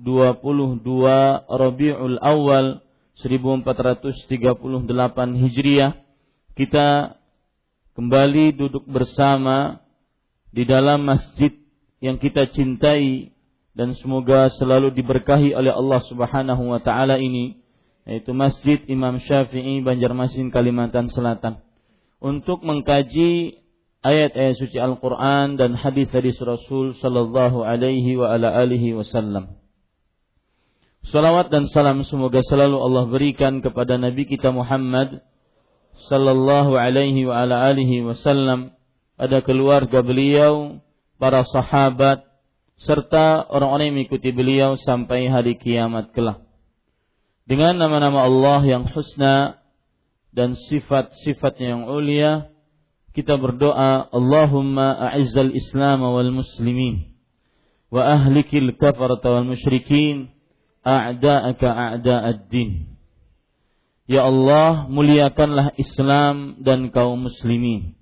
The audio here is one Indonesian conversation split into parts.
22 Rabiul Awal 1438 Hijriah kita kembali duduk bersama di dalam masjid yang kita cintai dan semoga selalu diberkahi oleh Allah Subhanahu wa taala ini yaitu Masjid Imam Syafi'i Banjarmasin Kalimantan Selatan untuk mengkaji ayat-ayat suci Al-Qur'an dan hadis-hadis Rasul sallallahu alaihi wa ala alihi wasallam. Salawat dan salam semoga selalu Allah berikan kepada Nabi kita Muhammad sallallahu alaihi wa ala alihi wasallam, pada keluarga beliau, para sahabat serta orang-orang yang mengikuti beliau sampai hari kiamat kelak. Dengan nama-nama Allah yang husna dan sifat-sifatnya yang ulia, kita berdoa, Allahumma a'izzal Islam wal muslimin wa ahlikil kafarata wal musyrikin a'da'aka a'da'ad-din. Ya Allah, muliakanlah Islam dan kaum muslimin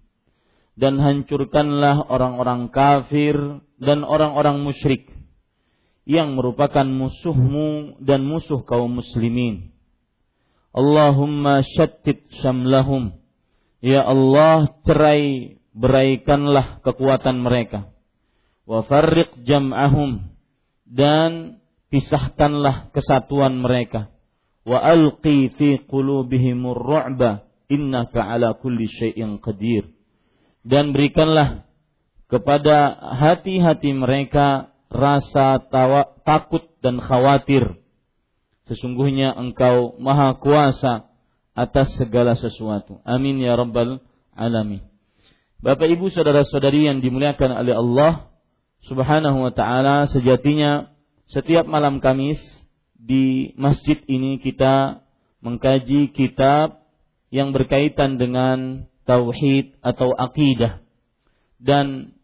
dan hancurkanlah orang-orang kafir dan orang-orang musyrik yang merupakan musuhmu dan musuh kaum muslimin. Allahumma syattit syamlahum. Ya Allah, cerai beraikanlah kekuatan mereka. Wa farriq jam'ahum dan pisahkanlah kesatuan mereka. Wa alqi fi qulubihimur ru'ba innaka ala kulli syai'in qadir. Dan berikanlah kepada hati-hati mereka rasa tawa, takut dan khawatir. Sesungguhnya engkau maha kuasa atas segala sesuatu. Amin ya rabbal alamin. Bapak Ibu saudara-saudari yang dimuliakan oleh Allah Subhanahu wa taala sejatinya setiap malam Kamis di masjid ini kita mengkaji kitab yang berkaitan dengan tauhid atau akidah dan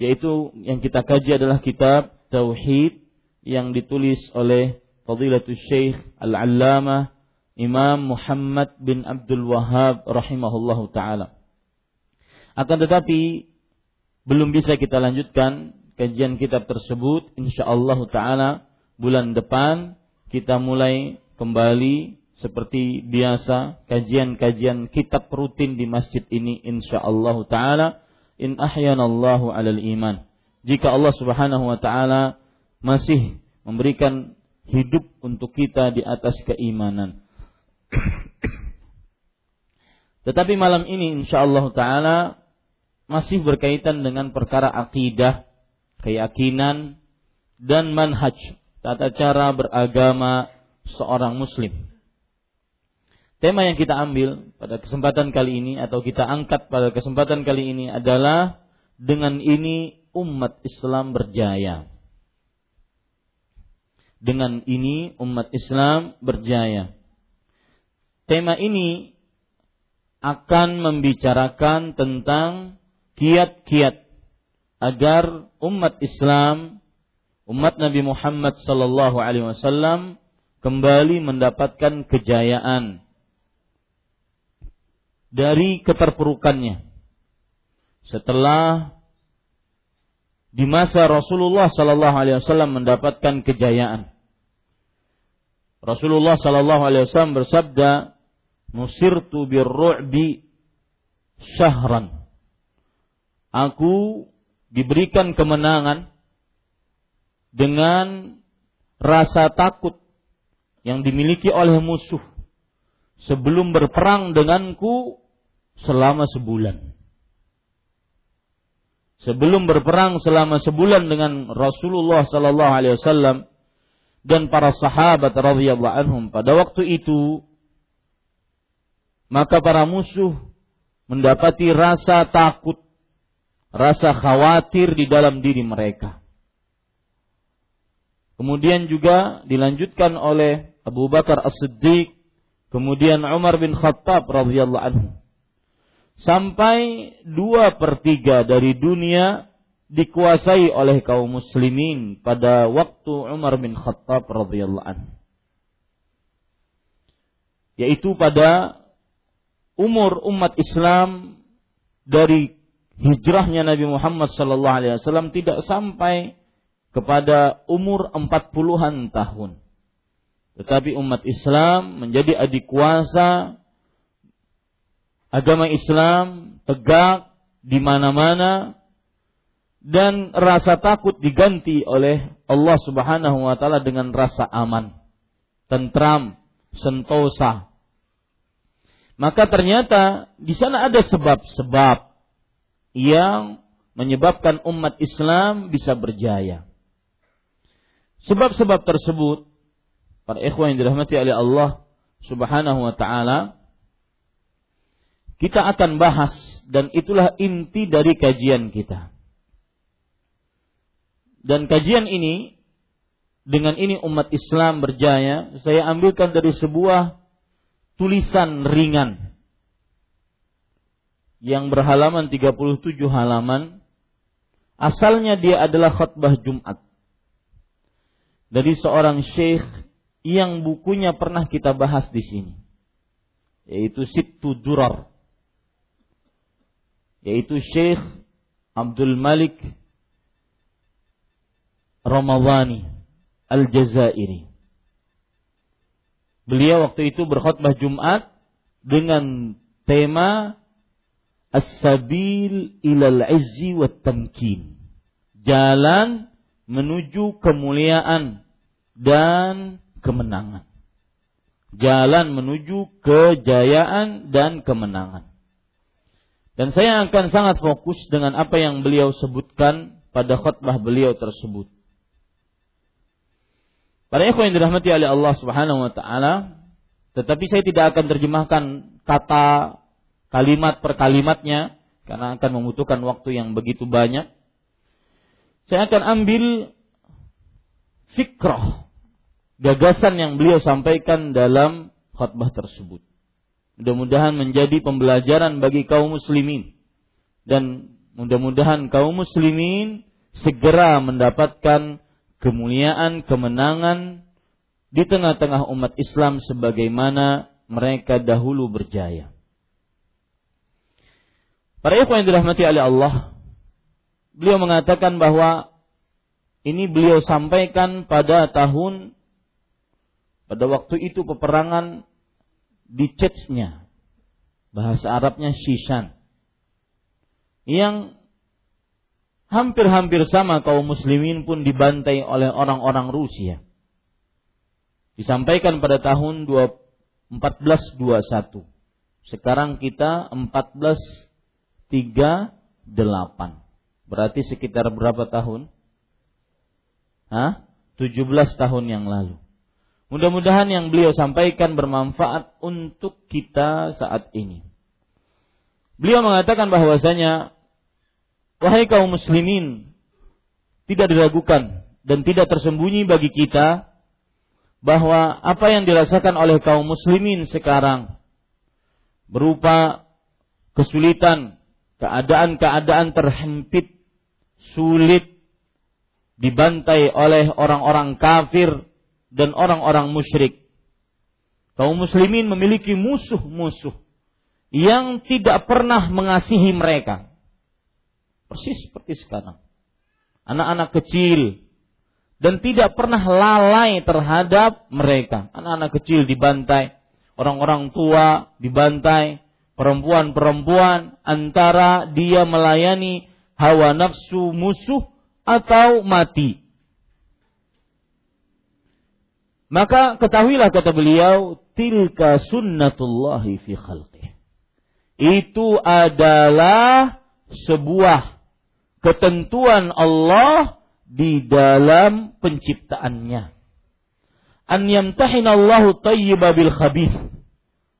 yaitu yang kita kaji adalah kitab tauhid yang ditulis oleh Fadilatul Syekh Al-Allamah Imam Muhammad bin Abdul Wahab rahimahullahu taala. Akan tetapi belum bisa kita lanjutkan kajian kitab tersebut insyaallah taala bulan depan kita mulai kembali seperti biasa kajian-kajian kitab rutin di masjid ini insyaallah taala. In ahyanallahu alal iman. Jika Allah Subhanahu wa taala masih memberikan hidup untuk kita di atas keimanan. Tetapi malam ini insyaallah taala masih berkaitan dengan perkara akidah keyakinan dan manhaj tata cara beragama seorang muslim. tema yang kita ambil pada kesempatan kali ini atau kita angkat pada kesempatan kali ini adalah dengan ini umat Islam berjaya. Dengan ini umat Islam berjaya. Tema ini akan membicarakan tentang kiat-kiat agar umat Islam, umat Nabi Muhammad sallallahu alaihi wasallam kembali mendapatkan kejayaan dari keterpurukannya. Setelah di masa Rasulullah sallallahu alaihi wasallam mendapatkan kejayaan. Rasulullah sallallahu alaihi wasallam bersabda, "Nusirtu birru'bi syahran." Aku diberikan kemenangan dengan rasa takut yang dimiliki oleh musuh sebelum berperang denganku selama sebulan. Sebelum berperang selama sebulan dengan Rasulullah sallallahu alaihi wasallam dan para sahabat radhiyallahu anhum pada waktu itu maka para musuh mendapati rasa takut, rasa khawatir di dalam diri mereka. Kemudian juga dilanjutkan oleh Abu Bakar As-Siddiq, kemudian Umar bin Khattab radhiyallahu anhu sampai dua per tiga dari dunia dikuasai oleh kaum muslimin pada waktu Umar bin Khattab radhiyallahu anhu. Yaitu pada umur umat Islam dari hijrahnya Nabi Muhammad sallallahu alaihi wasallam tidak sampai kepada umur empat puluhan tahun. Tetapi umat Islam menjadi adik kuasa agama Islam tegak di mana-mana dan rasa takut diganti oleh Allah Subhanahu wa taala dengan rasa aman, tentram, sentosa. Maka ternyata di sana ada sebab-sebab yang menyebabkan umat Islam bisa berjaya. Sebab-sebab tersebut para ikhwan yang dirahmati oleh Allah Subhanahu wa taala kita akan bahas dan itulah inti dari kajian kita. Dan kajian ini dengan ini umat Islam berjaya, saya ambilkan dari sebuah tulisan ringan yang berhalaman 37 halaman. Asalnya dia adalah khutbah Jumat. Dari seorang syekh yang bukunya pernah kita bahas di sini. Yaitu Sittu Durar yaitu Syekh Abdul Malik Ramadhani Al-Jazairi. Beliau waktu itu berkhutbah Jumat dengan tema As-sabil ilal izzi wa tamkin. Jalan menuju kemuliaan dan kemenangan. Jalan menuju kejayaan dan kemenangan. Dan saya akan sangat fokus dengan apa yang beliau sebutkan pada khutbah beliau tersebut. Para ikhwan yang dirahmati oleh Allah Subhanahu wa taala, tetapi saya tidak akan terjemahkan kata kalimat per kalimatnya karena akan membutuhkan waktu yang begitu banyak. Saya akan ambil fikrah gagasan yang beliau sampaikan dalam khutbah tersebut. Mudah-mudahan menjadi pembelajaran bagi kaum muslimin dan mudah-mudahan kaum muslimin segera mendapatkan kemuliaan, kemenangan di tengah-tengah umat Islam sebagaimana mereka dahulu berjaya. Para ikhwan yang dirahmati oleh Allah, beliau mengatakan bahwa ini beliau sampaikan pada tahun pada waktu itu peperangan di nya bahasa Arabnya Shishan yang hampir-hampir sama kaum muslimin pun dibantai oleh orang-orang Rusia. Disampaikan pada tahun 1421. Sekarang kita 1438. Berarti sekitar berapa tahun? Hah? 17 tahun yang lalu. Mudah-mudahan yang beliau sampaikan bermanfaat untuk kita saat ini. Beliau mengatakan bahwasanya wahai kaum muslimin tidak diragukan dan tidak tersembunyi bagi kita bahwa apa yang dirasakan oleh kaum muslimin sekarang berupa kesulitan, keadaan-keadaan terhempit, sulit, dibantai oleh orang-orang kafir dan orang-orang musyrik. Kaum muslimin memiliki musuh-musuh yang tidak pernah mengasihi mereka. Persis seperti sekarang. Anak-anak kecil dan tidak pernah lalai terhadap mereka. Anak-anak kecil dibantai, orang-orang tua dibantai, perempuan-perempuan antara dia melayani hawa nafsu musuh atau mati. Maka ketahuilah kata beliau, tilka sunnatullahi fi khalqih. Itu adalah sebuah ketentuan Allah di dalam penciptaannya. An yamtahinallahu tayyiba bil khabith.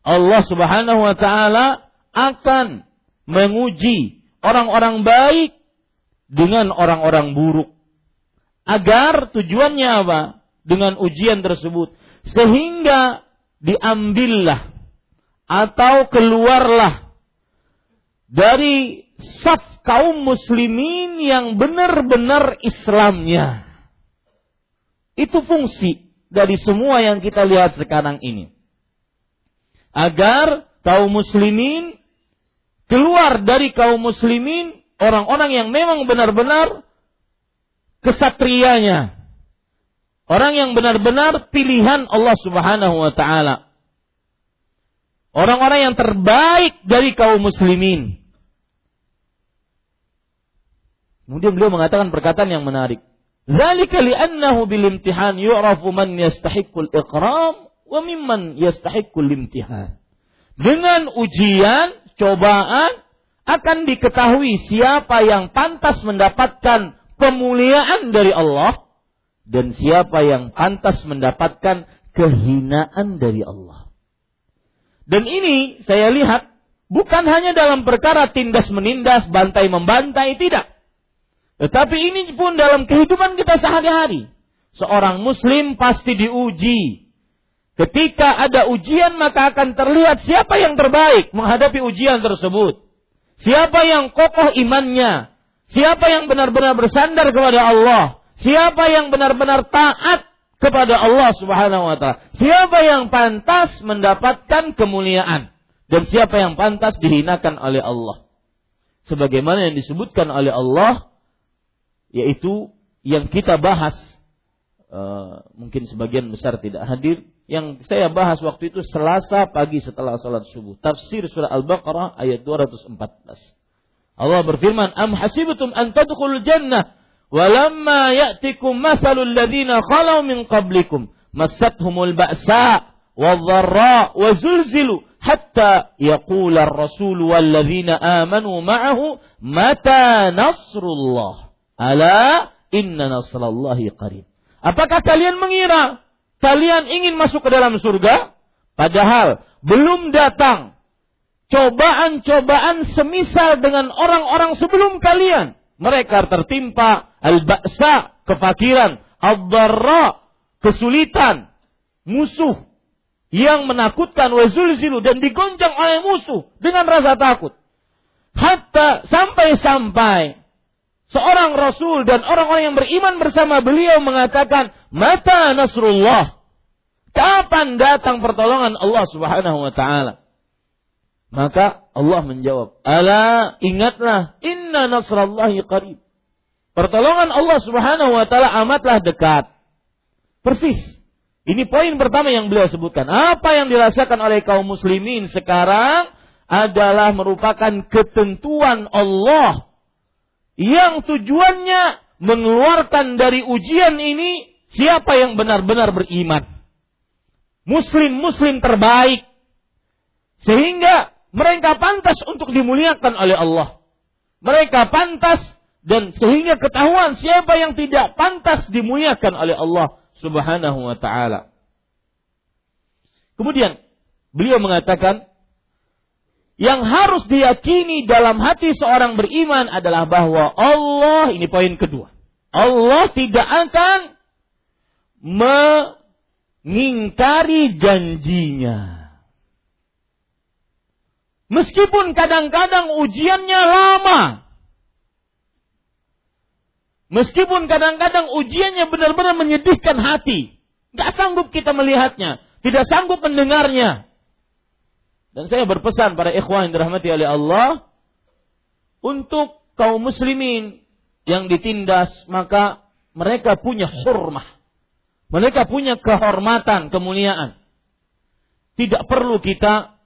Allah Subhanahu wa taala akan menguji orang-orang baik dengan orang-orang buruk. Agar tujuannya apa? dengan ujian tersebut sehingga diambillah atau keluarlah dari saf kaum muslimin yang benar-benar Islamnya. Itu fungsi dari semua yang kita lihat sekarang ini. Agar kaum muslimin keluar dari kaum muslimin orang-orang yang memang benar-benar kesatrianya, Orang yang benar-benar pilihan Allah Subhanahu wa taala. Orang-orang yang terbaik dari kaum muslimin. Kemudian beliau mengatakan perkataan yang menarik. Zalika li'annahu bil imtihan yu'rafu man yastahiqqul iqram wa mimman imtihan. Dengan ujian, cobaan akan diketahui siapa yang pantas mendapatkan pemuliaan dari Allah dan siapa yang pantas mendapatkan kehinaan dari Allah. Dan ini saya lihat bukan hanya dalam perkara tindas menindas, bantai membantai, tidak. Tetapi ini pun dalam kehidupan kita sehari-hari. Seorang muslim pasti diuji. Ketika ada ujian maka akan terlihat siapa yang terbaik menghadapi ujian tersebut. Siapa yang kokoh imannya. Siapa yang benar-benar bersandar kepada Allah. Siapa yang benar-benar taat kepada Allah Subhanahu wa taala? Siapa yang pantas mendapatkan kemuliaan dan siapa yang pantas dihinakan oleh Allah? Sebagaimana yang disebutkan oleh Allah yaitu yang kita bahas uh, mungkin sebagian besar tidak hadir. Yang saya bahas waktu itu Selasa pagi setelah salat subuh. Tafsir surah Al-Baqarah ayat 214 Allah berfirman am hasibtum an tadkhulul jannah? Walamma ya'tikum mathalul ladzina khalau min qablikum. Massathumul ba'sa wadh-dharra wa zulzilu hatta yaqula ar-rasul walladzina amanu ma'ahu mata nasrullah. Ala inna nasrallahi qarib Apakah kalian mengira kalian ingin masuk ke dalam surga padahal belum datang cobaan-cobaan semisal dengan orang-orang sebelum kalian mereka tertimpa al-ba'sa, kefakiran, ad-dharra, kesulitan, musuh yang menakutkan wazulzilu dan digoncang oleh musuh dengan rasa takut. Hatta sampai-sampai seorang rasul dan orang-orang yang beriman bersama beliau mengatakan, "Mata nasrullah?" Kapan datang pertolongan Allah Subhanahu wa taala? Maka Allah menjawab, "Ala ingatlah, inna nasrallahi qarib." Pertolongan Allah Subhanahu wa taala amatlah dekat. Persis. Ini poin pertama yang beliau sebutkan. Apa yang dirasakan oleh kaum muslimin sekarang adalah merupakan ketentuan Allah yang tujuannya mengeluarkan dari ujian ini siapa yang benar-benar beriman. Muslim-muslim terbaik. Sehingga mereka pantas untuk dimuliakan oleh Allah. Mereka pantas dan sehingga ketahuan siapa yang tidak pantas dimuliakan oleh Allah Subhanahu wa taala. Kemudian beliau mengatakan yang harus diyakini dalam hati seorang beriman adalah bahwa Allah ini poin kedua. Allah tidak akan mengingkari janjinya. Meskipun kadang-kadang ujiannya lama. Meskipun kadang-kadang ujiannya benar-benar menyedihkan hati. Gak sanggup kita melihatnya. Tidak sanggup mendengarnya. Dan saya berpesan pada ikhwan yang dirahmati oleh Allah. Untuk kaum muslimin yang ditindas. Maka mereka punya hormah. Mereka punya kehormatan, kemuliaan. Tidak perlu kita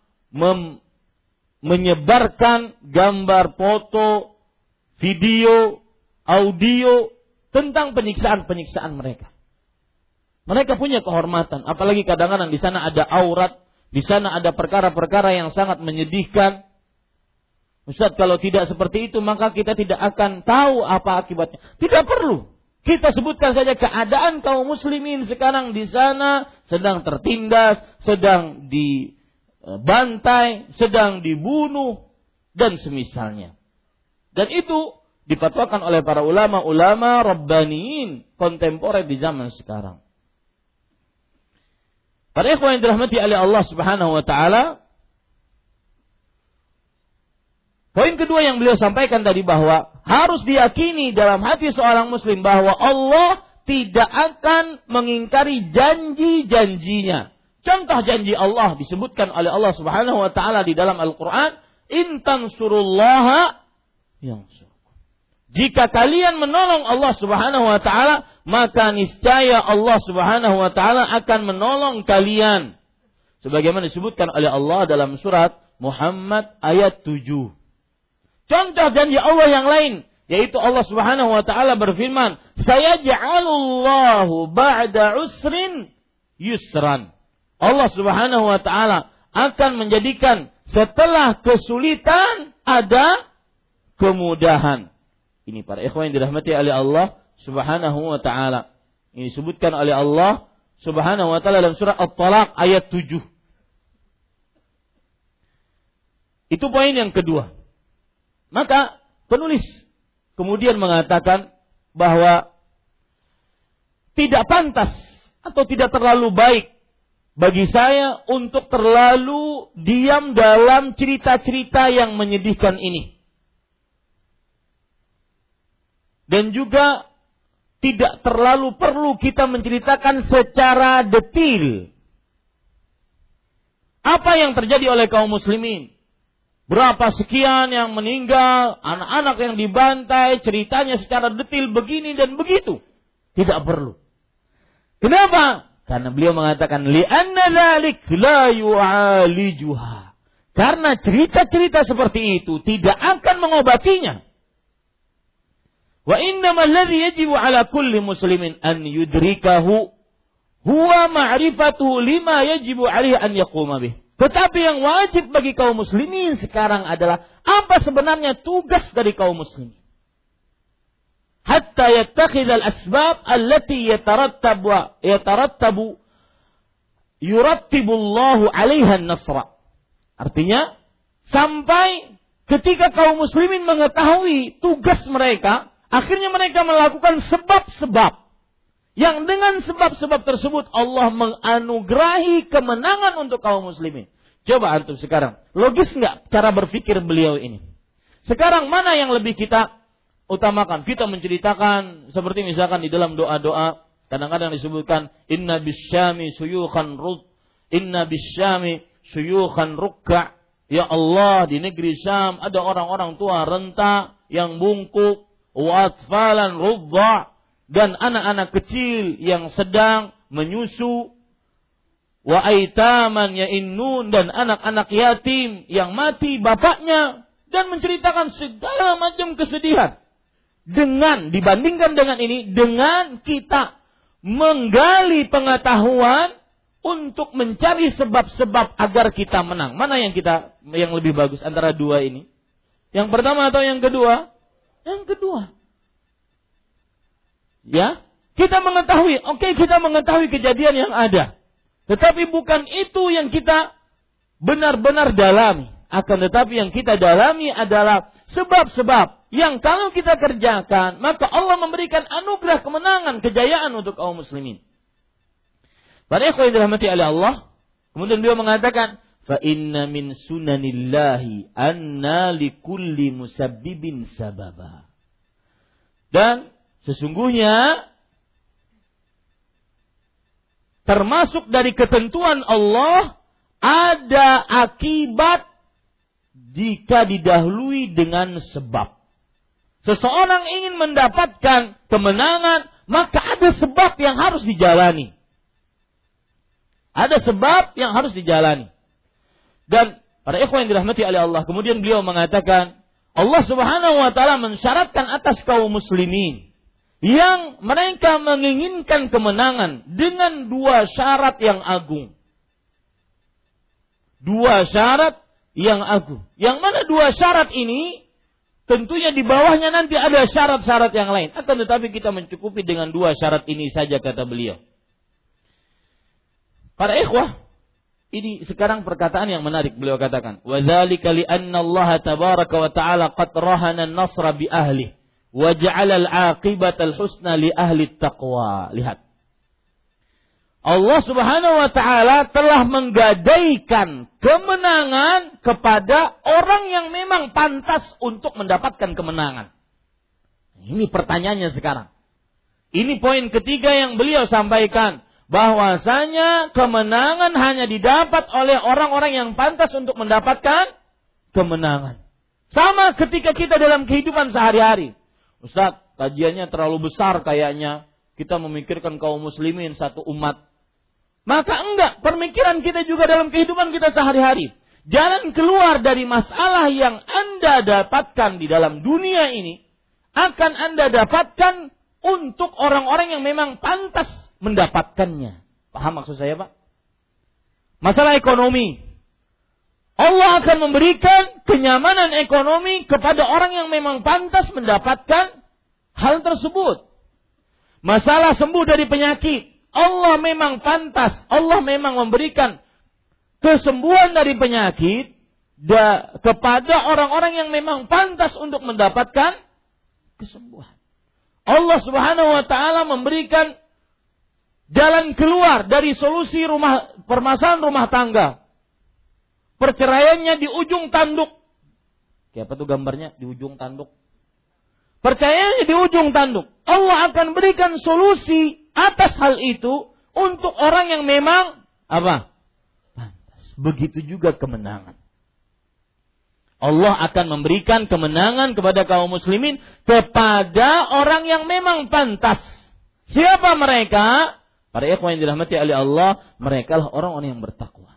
menyebarkan gambar, foto, video, audio tentang penyiksaan-penyiksaan mereka. Mereka punya kehormatan, apalagi kadang-kadang di sana ada aurat, di sana ada perkara-perkara yang sangat menyedihkan. Ustaz, kalau tidak seperti itu maka kita tidak akan tahu apa akibatnya. Tidak perlu. Kita sebutkan saja keadaan kaum muslimin sekarang di sana sedang tertindas, sedang di bantai, sedang dibunuh, dan semisalnya. Dan itu dipatwakan oleh para ulama-ulama Rabbaniin kontemporer di zaman sekarang. Para ikhwan yang dirahmati oleh Allah Subhanahu wa taala, poin kedua yang beliau sampaikan tadi bahwa harus diyakini dalam hati seorang muslim bahwa Allah tidak akan mengingkari janji-janjinya. Contoh janji Allah disebutkan oleh Allah Subhanahu wa taala di dalam Al-Qur'an, "Intan surullaha yang jika kalian menolong Allah Subhanahu wa taala, maka niscaya Allah Subhanahu wa taala akan menolong kalian. Sebagaimana disebutkan oleh Allah dalam surat Muhammad ayat 7. Contoh janji Allah yang lain yaitu Allah Subhanahu wa taala berfirman, "Saya ja'alullahu ba'da usrin yusran." Allah Subhanahu wa taala akan menjadikan setelah kesulitan ada kemudahan. Ini para ikhwan yang dirahmati oleh Allah Subhanahu wa taala. Ini disebutkan oleh Allah Subhanahu wa taala dalam surah At-Talaq ayat 7. Itu poin yang kedua. Maka penulis kemudian mengatakan bahwa tidak pantas atau tidak terlalu baik bagi saya untuk terlalu diam dalam cerita-cerita yang menyedihkan ini. Dan juga tidak terlalu perlu kita menceritakan secara detil apa yang terjadi oleh kaum muslimin. Berapa sekian yang meninggal, anak-anak yang dibantai, ceritanya secara detil begini dan begitu. Tidak perlu. Kenapa? Karena beliau mengatakan. Karena cerita-cerita seperti itu tidak akan mengobatinya. Wa innama alladhi yajibu ala kulli muslimin an yudrikahu huwa ma'rifatuhu lima yajibu alaihi an yaquma bih. Tetapi yang wajib bagi kaum muslimin sekarang adalah apa sebenarnya tugas dari kaum muslimin hatta yattakhidha al-asbab allati yatarattabu yatarattabu yurattibu Allah 'alaiha an-nasra. Artinya sampai ketika kaum muslimin mengetahui tugas mereka, akhirnya mereka melakukan sebab-sebab yang dengan sebab-sebab tersebut Allah menganugerahi kemenangan untuk kaum muslimin. Coba antum sekarang, logis nggak cara berpikir beliau ini? Sekarang mana yang lebih kita utamakan. Kita menceritakan seperti misalkan di dalam doa-doa kadang-kadang disebutkan inna bisyami suyukhan rud inna bisyami suyukhan rukka ya Allah di negeri Syam ada orang-orang tua renta yang bungkuk watfalan rudda dan anak-anak kecil yang sedang menyusu wa aitaman ya innun dan anak-anak yatim yang mati bapaknya dan menceritakan segala macam kesedihan dengan dibandingkan dengan ini dengan kita menggali pengetahuan untuk mencari sebab-sebab agar kita menang. Mana yang kita yang lebih bagus antara dua ini? Yang pertama atau yang kedua? Yang kedua. Ya, kita mengetahui, oke okay, kita mengetahui kejadian yang ada. Tetapi bukan itu yang kita benar-benar dalami. Akan tetapi yang kita dalami adalah sebab-sebab yang kalau kita kerjakan, maka Allah memberikan anugerah kemenangan, kejayaan untuk kaum muslimin. Pada ikhwan dirahmati oleh Allah, kemudian beliau mengatakan, fa inna min sunanillahi anna likulli musabbibin sababa. Dan sesungguhnya termasuk dari ketentuan Allah ada akibat jika didahului dengan sebab. Seseorang ingin mendapatkan kemenangan, maka ada sebab yang harus dijalani. Ada sebab yang harus dijalani. Dan para ikhwan yang dirahmati oleh Allah, kemudian beliau mengatakan, Allah Subhanahu wa taala mensyaratkan atas kaum muslimin yang mereka menginginkan kemenangan dengan dua syarat yang agung. Dua syarat yang agung. Yang mana dua syarat ini tentunya di bawahnya nanti ada syarat-syarat yang lain. Akan tetapi kita mencukupi dengan dua syarat ini saja kata beliau. Para ikhwah, ini sekarang perkataan yang menarik beliau katakan. Wadzalika li'anna Allah tabaraka wa ta'ala qad rahana an-nasra bi ahli wa ja'ala al-aqibata al-husna li ahli taqwa. Lihat. Allah Subhanahu wa taala telah menggadaikan kemenangan kepada orang yang memang pantas untuk mendapatkan kemenangan. Ini pertanyaannya sekarang. Ini poin ketiga yang beliau sampaikan bahwasanya kemenangan hanya didapat oleh orang-orang yang pantas untuk mendapatkan kemenangan. Sama ketika kita dalam kehidupan sehari-hari. Ustaz, kajiannya terlalu besar kayaknya. Kita memikirkan kaum muslimin satu umat. Maka enggak, pemikiran kita juga dalam kehidupan kita sehari-hari. Jalan keluar dari masalah yang Anda dapatkan di dalam dunia ini akan Anda dapatkan untuk orang-orang yang memang pantas mendapatkannya. Paham maksud saya, Pak? Masalah ekonomi. Allah akan memberikan kenyamanan ekonomi kepada orang yang memang pantas mendapatkan hal tersebut. Masalah sembuh dari penyakit. Allah memang pantas. Allah memang memberikan kesembuhan dari penyakit da, kepada orang-orang yang memang pantas untuk mendapatkan kesembuhan. Allah Subhanahu wa taala memberikan jalan keluar dari solusi rumah permasalahan rumah tangga. Perceraiannya di ujung tanduk. Kayak apa tuh gambarnya? Di ujung tanduk. Percayanya di ujung tanduk. Allah akan berikan solusi atas hal itu untuk orang yang memang apa? Pantas. Begitu juga kemenangan. Allah akan memberikan kemenangan kepada kaum muslimin kepada orang yang memang pantas. Siapa mereka? Para ikhwan yang dirahmati oleh Allah, mereka lah orang-orang yang bertakwa.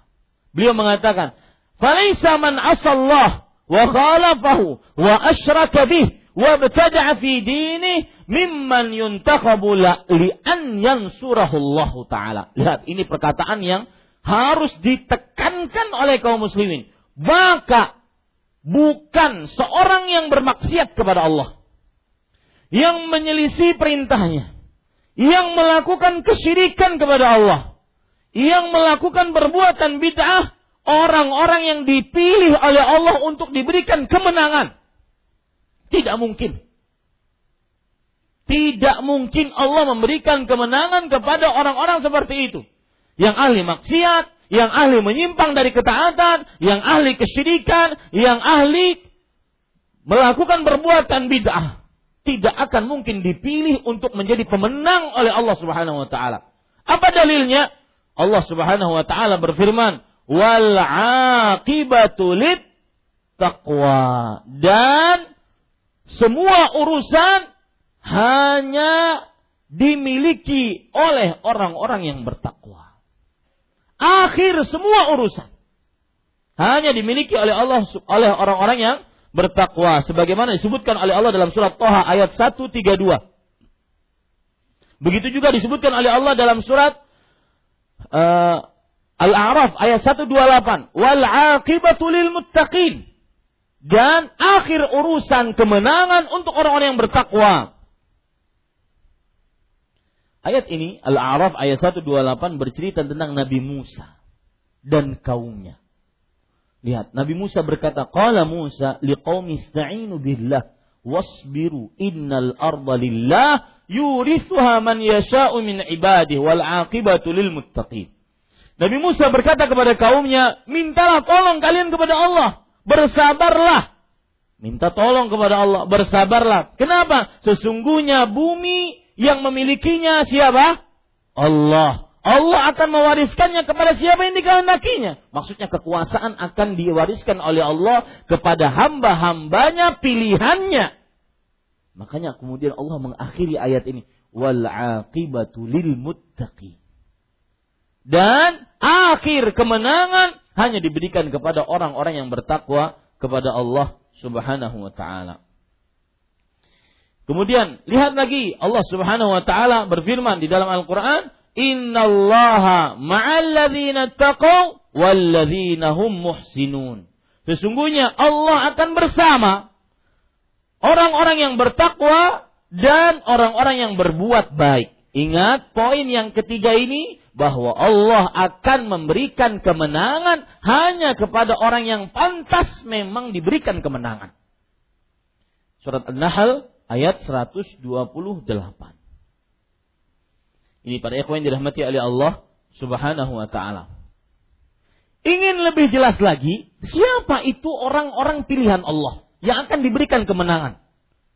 Beliau mengatakan, "Falaisa man asallah wa khalafahu wa asyraka bih wa btada'a fi dinih mimman yuntakhabu li an yansurahu taala." Lihat, ini perkataan yang harus ditekankan oleh kaum muslimin. Maka bukan seorang yang bermaksiat kepada Allah yang menyelisih perintahnya yang melakukan kesyirikan kepada Allah, yang melakukan perbuatan bid'ah, orang-orang yang dipilih oleh Allah untuk diberikan kemenangan. Tidak mungkin. Tidak mungkin Allah memberikan kemenangan kepada orang-orang seperti itu. Yang ahli maksiat, yang ahli menyimpang dari ketaatan, yang ahli kesyirikan, yang ahli melakukan perbuatan bid'ah tidak akan mungkin dipilih untuk menjadi pemenang oleh Allah Subhanahu wa taala. Apa dalilnya? Allah Subhanahu wa taala berfirman, "Wal 'aqibatu taqwa." Dan semua urusan hanya dimiliki oleh orang-orang yang bertakwa. Akhir semua urusan hanya dimiliki oleh Allah oleh orang-orang yang bertakwa sebagaimana disebutkan oleh Allah dalam surat Toha ayat 132. Begitu juga disebutkan oleh Allah dalam surat uh, Al-A'raf ayat 128, "Wal 'aqibatu lil muttaqin." Dan akhir urusan kemenangan untuk orang-orang yang bertakwa. Ayat ini Al-A'raf ayat 128 bercerita tentang Nabi Musa dan kaumnya. Lihat, Nabi Musa berkata, "Qala Musa liqaumi ista'inu billah wasbiru innal arda lillah yurithuha man yasha'u min ibadihi wal 'aqibatu lil muttaqin." Nabi Musa berkata kepada kaumnya, "Mintalah tolong kalian kepada Allah, bersabarlah." Minta tolong kepada Allah, bersabarlah. Kenapa? Sesungguhnya bumi yang memilikinya siapa? Allah. Allah akan mewariskannya kepada siapa yang dikehendakinya. Maksudnya kekuasaan akan diwariskan oleh Allah kepada hamba-hambanya pilihannya. Makanya kemudian Allah mengakhiri ayat ini. Wal aqibatu lil muttaqi. Dan akhir kemenangan hanya diberikan kepada orang-orang yang bertakwa kepada Allah Subhanahu wa taala. Kemudian lihat lagi Allah Subhanahu wa taala berfirman di dalam Al-Qur'an, "Innallaha ma'alladzina taqaw walladzina hum muhsinun." Sesungguhnya Allah akan bersama orang-orang yang bertakwa dan orang-orang yang berbuat baik. Ingat poin yang ketiga ini bahwa Allah akan memberikan kemenangan hanya kepada orang yang pantas memang diberikan kemenangan. Surat An-Nahl ayat 128. Ini para ikhwan yang dirahmati oleh Allah Subhanahu wa taala. Ingin lebih jelas lagi, siapa itu orang-orang pilihan Allah yang akan diberikan kemenangan?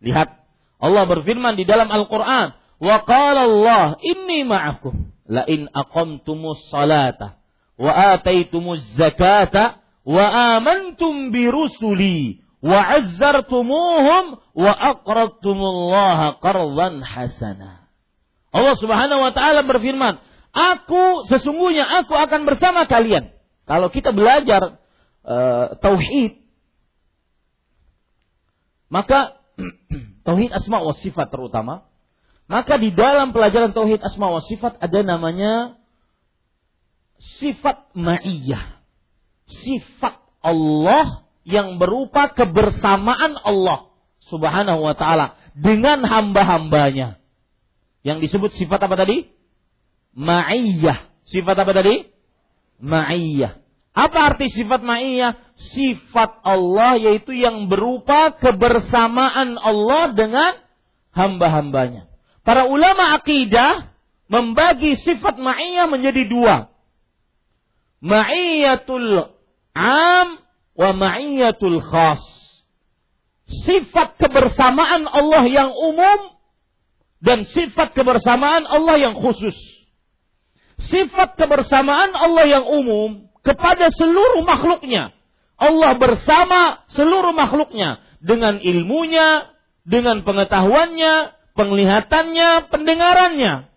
Lihat, Allah berfirman di dalam Al-Qur'an, "Wa qala Allah, inni ma'akum la in aqamtumus salata wa ataitumuz zakata wa amantum bi rusuli wa azzartumuhum wa aqradtumullaha qardan hasana. Allah Subhanahu wa taala berfirman, "Aku sesungguhnya aku akan bersama kalian." Kalau kita belajar uh, tauhid maka tauhid asma wa sifat terutama, maka di dalam pelajaran tauhid asma wa sifat ada namanya sifat ma'iyah. Sifat Allah yang berupa kebersamaan Allah Subhanahu wa taala dengan hamba-hambanya. Yang disebut sifat apa tadi? Ma'iyah. Sifat apa tadi? Ma'iyah. Apa arti sifat ma'iyah? Sifat Allah yaitu yang berupa kebersamaan Allah dengan hamba-hambanya. Para ulama akidah membagi sifat ma'iyah menjadi dua. Ma'iyatul am wa ma'iyatul khas. Sifat kebersamaan Allah yang umum dan sifat kebersamaan Allah yang khusus. Sifat kebersamaan Allah yang umum kepada seluruh makhluknya. Allah bersama seluruh makhluknya dengan ilmunya, dengan pengetahuannya, penglihatannya, pendengarannya.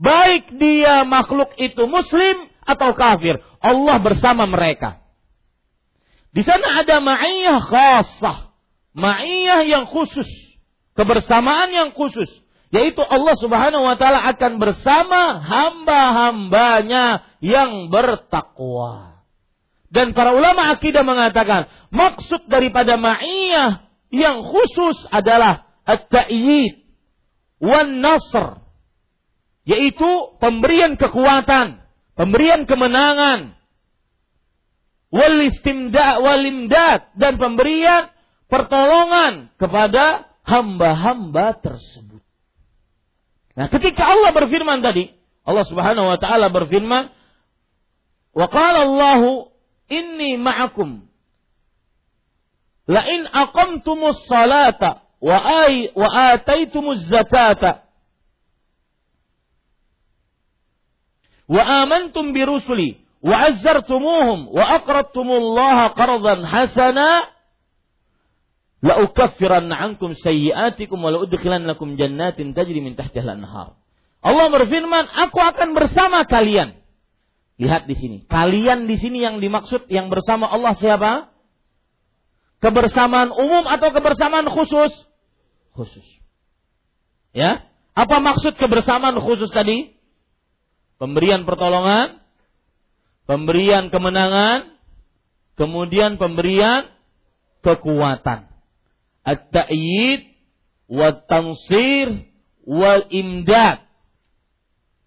Baik dia makhluk itu muslim atau kafir, Allah bersama mereka. Di sana ada ma'iyah khasah. Ma'iyah yang khusus. Kebersamaan yang khusus. Yaitu Allah subhanahu wa ta'ala akan bersama hamba-hambanya yang bertakwa. Dan para ulama akidah mengatakan, maksud daripada ma'iyah yang khusus adalah at-ta'yid wan nasr. Yaitu pemberian kekuatan, pemberian kemenangan, wal istimda dan pemberian pertolongan kepada hamba-hamba tersebut. Nah, ketika Allah berfirman tadi, Allah Subhanahu wa taala berfirman, "Wa qala Allahu inni ma'akum." La in aqamtumus salata wa ay wa ataitumuz zakata wa amantum bi rusuli wa azzartumuhum wa aqradtumullaha qardan hasana la ukaffiran ankum sayyi'atikum wa la udkhilannakum jannatin tajri min tahtiha al-anhar. Allah berfirman, aku akan bersama kalian. Lihat di sini. Kalian di sini yang dimaksud yang bersama Allah siapa? Kebersamaan umum atau kebersamaan khusus? Khusus. Ya. Apa maksud kebersamaan khusus tadi? Pemberian pertolongan, pemberian kemenangan, kemudian pemberian kekuatan. At-ta'yid wa tansir wal imdad.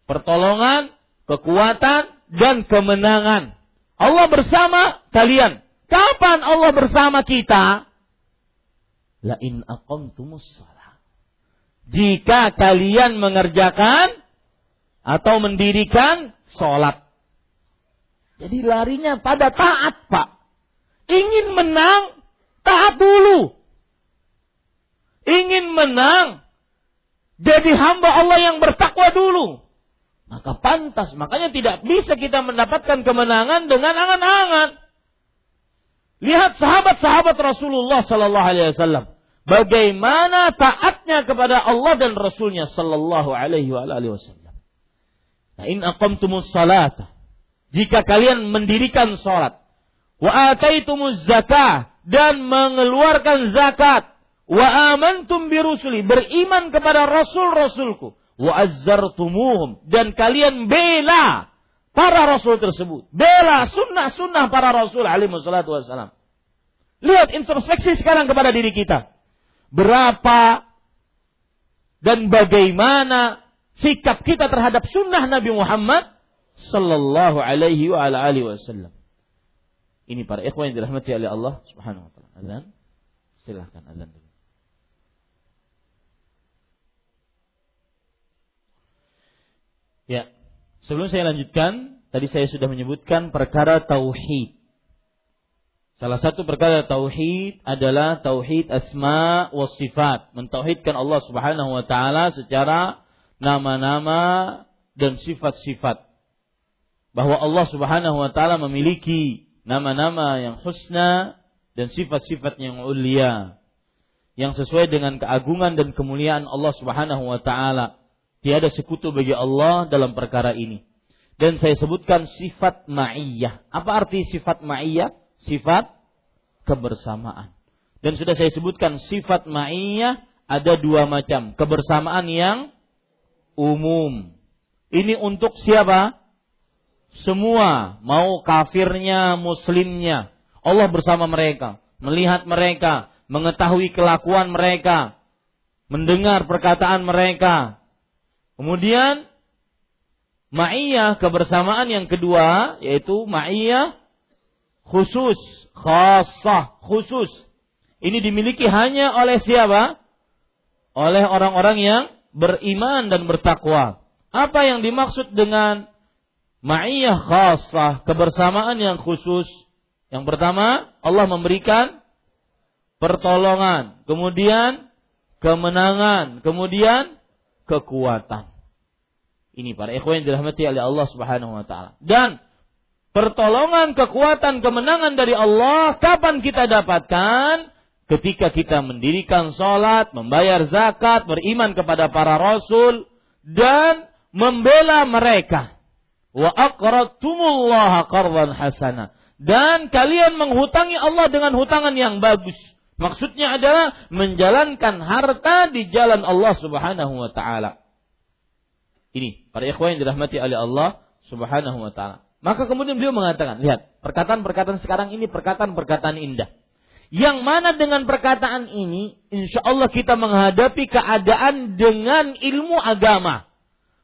Pertolongan, kekuatan, dan kemenangan. Allah bersama kalian. Kapan Allah bersama kita? La in aqamtumus salat. Jika kalian mengerjakan atau mendirikan sholat. Jadi larinya pada taat, Pak. Ingin menang, taat dulu. Ingin menang, jadi hamba Allah yang bertakwa dulu. Maka pantas, makanya tidak bisa kita mendapatkan kemenangan dengan angan-angan. Lihat sahabat-sahabat Rasulullah Sallallahu Alaihi Wasallam, bagaimana taatnya kepada Allah dan Rasulnya Sallallahu Alaihi Wasallam. Nah, in aqamtumus salat, jika kalian mendirikan salat, wa ataitumuz zakah. Dan mengeluarkan zakat, wa amantum birusuli beriman kepada rasul-rasulku. Wa azzartumuhum dan kalian bela para rasul tersebut. Bela sunnah-sunnah para rasul alaihi wassalatu wassalam. Lihat introspeksi sekarang kepada diri kita. Berapa dan bagaimana sikap kita terhadap sunnah Nabi Muhammad sallallahu alaihi wa ala alihi wasallam. Ini para ikhwan yang dirahmati oleh Allah subhanahu wa taala. Azan. Silahkan azan dulu Ya, sebelum saya lanjutkan, tadi saya sudah menyebutkan perkara tauhid. Salah satu perkara tauhid adalah tauhid asma wa sifat, mentauhidkan Allah Subhanahu wa taala secara nama-nama dan sifat-sifat. Bahwa Allah Subhanahu wa taala memiliki nama-nama yang husna dan sifat-sifat yang ulia yang sesuai dengan keagungan dan kemuliaan Allah Subhanahu wa taala Tiada sekutu bagi Allah dalam perkara ini. Dan saya sebutkan sifat ma'iyah. Apa arti sifat ma'iyah? Sifat kebersamaan. Dan sudah saya sebutkan sifat ma'iyah ada dua macam. Kebersamaan yang umum. Ini untuk siapa? Semua. Mau kafirnya, muslimnya. Allah bersama mereka. Melihat mereka. Mengetahui kelakuan mereka. Mendengar perkataan mereka Kemudian ma'iyah kebersamaan yang kedua yaitu ma'iyah khusus, khasah, khusus. Ini dimiliki hanya oleh siapa? Oleh orang-orang yang beriman dan bertakwa. Apa yang dimaksud dengan ma'iyah khasah, kebersamaan yang khusus? Yang pertama, Allah memberikan pertolongan, kemudian kemenangan, kemudian kekuatan. Ini para ikhwan yang dirahmati oleh Allah Subhanahu wa taala. Dan pertolongan, kekuatan, kemenangan dari Allah kapan kita dapatkan? Ketika kita mendirikan sholat, membayar zakat, beriman kepada para rasul, dan membela mereka. Wa aqradtumullaha qardan hasana. Dan kalian menghutangi Allah dengan hutangan yang bagus. Maksudnya adalah menjalankan harta di jalan Allah Subhanahu wa taala. Ini para ikhwan yang dirahmati oleh Allah Subhanahu wa taala. Maka kemudian beliau mengatakan, lihat, perkataan-perkataan sekarang ini perkataan-perkataan indah. Yang mana dengan perkataan ini, insya Allah kita menghadapi keadaan dengan ilmu agama.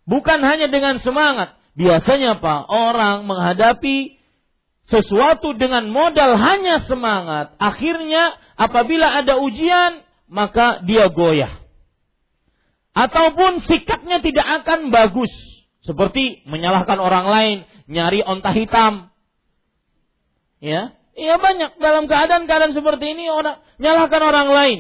Bukan hanya dengan semangat. Biasanya apa? Orang menghadapi sesuatu dengan modal hanya semangat. Akhirnya apabila ada ujian, maka dia goyah. Ataupun sikapnya tidak akan bagus. Seperti menyalahkan orang lain, nyari onta hitam. Ya, Iya banyak dalam keadaan-keadaan seperti ini orang nyalahkan orang lain.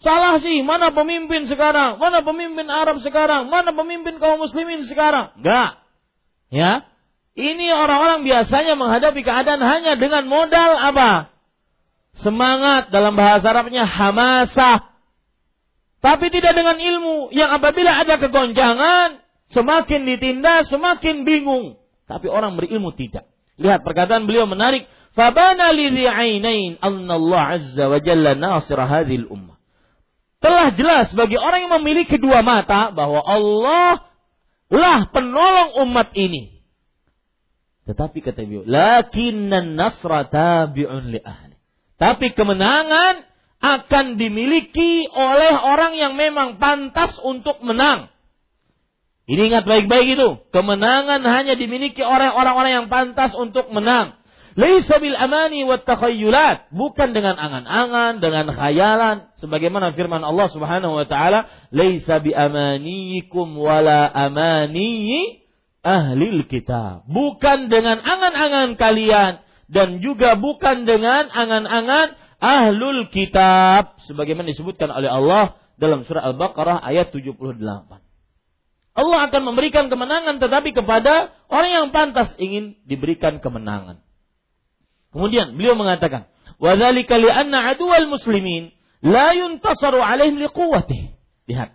Salah sih, mana pemimpin sekarang? Mana pemimpin Arab sekarang? Mana pemimpin kaum muslimin sekarang? Enggak. Ya. Ini orang-orang biasanya menghadapi keadaan hanya dengan modal apa? Semangat dalam bahasa Arabnya hamasah. Tapi tidak dengan ilmu yang apabila ada kegoncangan, semakin ditindas, semakin bingung. Tapi orang berilmu tidak. Lihat perkataan beliau menarik. Fabana lidhi ainain azza wa jalla nasir hadhil ummah. Telah jelas bagi orang yang memiliki kedua mata bahwa Allah lah penolong umat ini. Tetapi kata beliau, lakinnan nasra tabi'un li ahli. Tapi kemenangan akan dimiliki oleh orang yang memang pantas untuk menang. Ini ingat baik-baik itu. Kemenangan hanya dimiliki oleh orang-orang yang pantas untuk menang. Laisa bil amani wa takhayyulat, bukan dengan angan-angan, dengan khayalan, sebagaimana firman Allah Subhanahu wa taala, laisa bi amaniyikum wala amani ahli kitab. Bukan dengan angan-angan kalian dan juga bukan dengan angan-angan ahlul kitab sebagaimana disebutkan oleh Allah dalam surah Al-Baqarah ayat 78. Allah akan memberikan kemenangan tetapi kepada orang yang pantas ingin diberikan kemenangan. Kemudian beliau mengatakan, "Wa dzalika li'anna aduwal muslimin la yuntasaru alaihim liquwwatih." Lihat.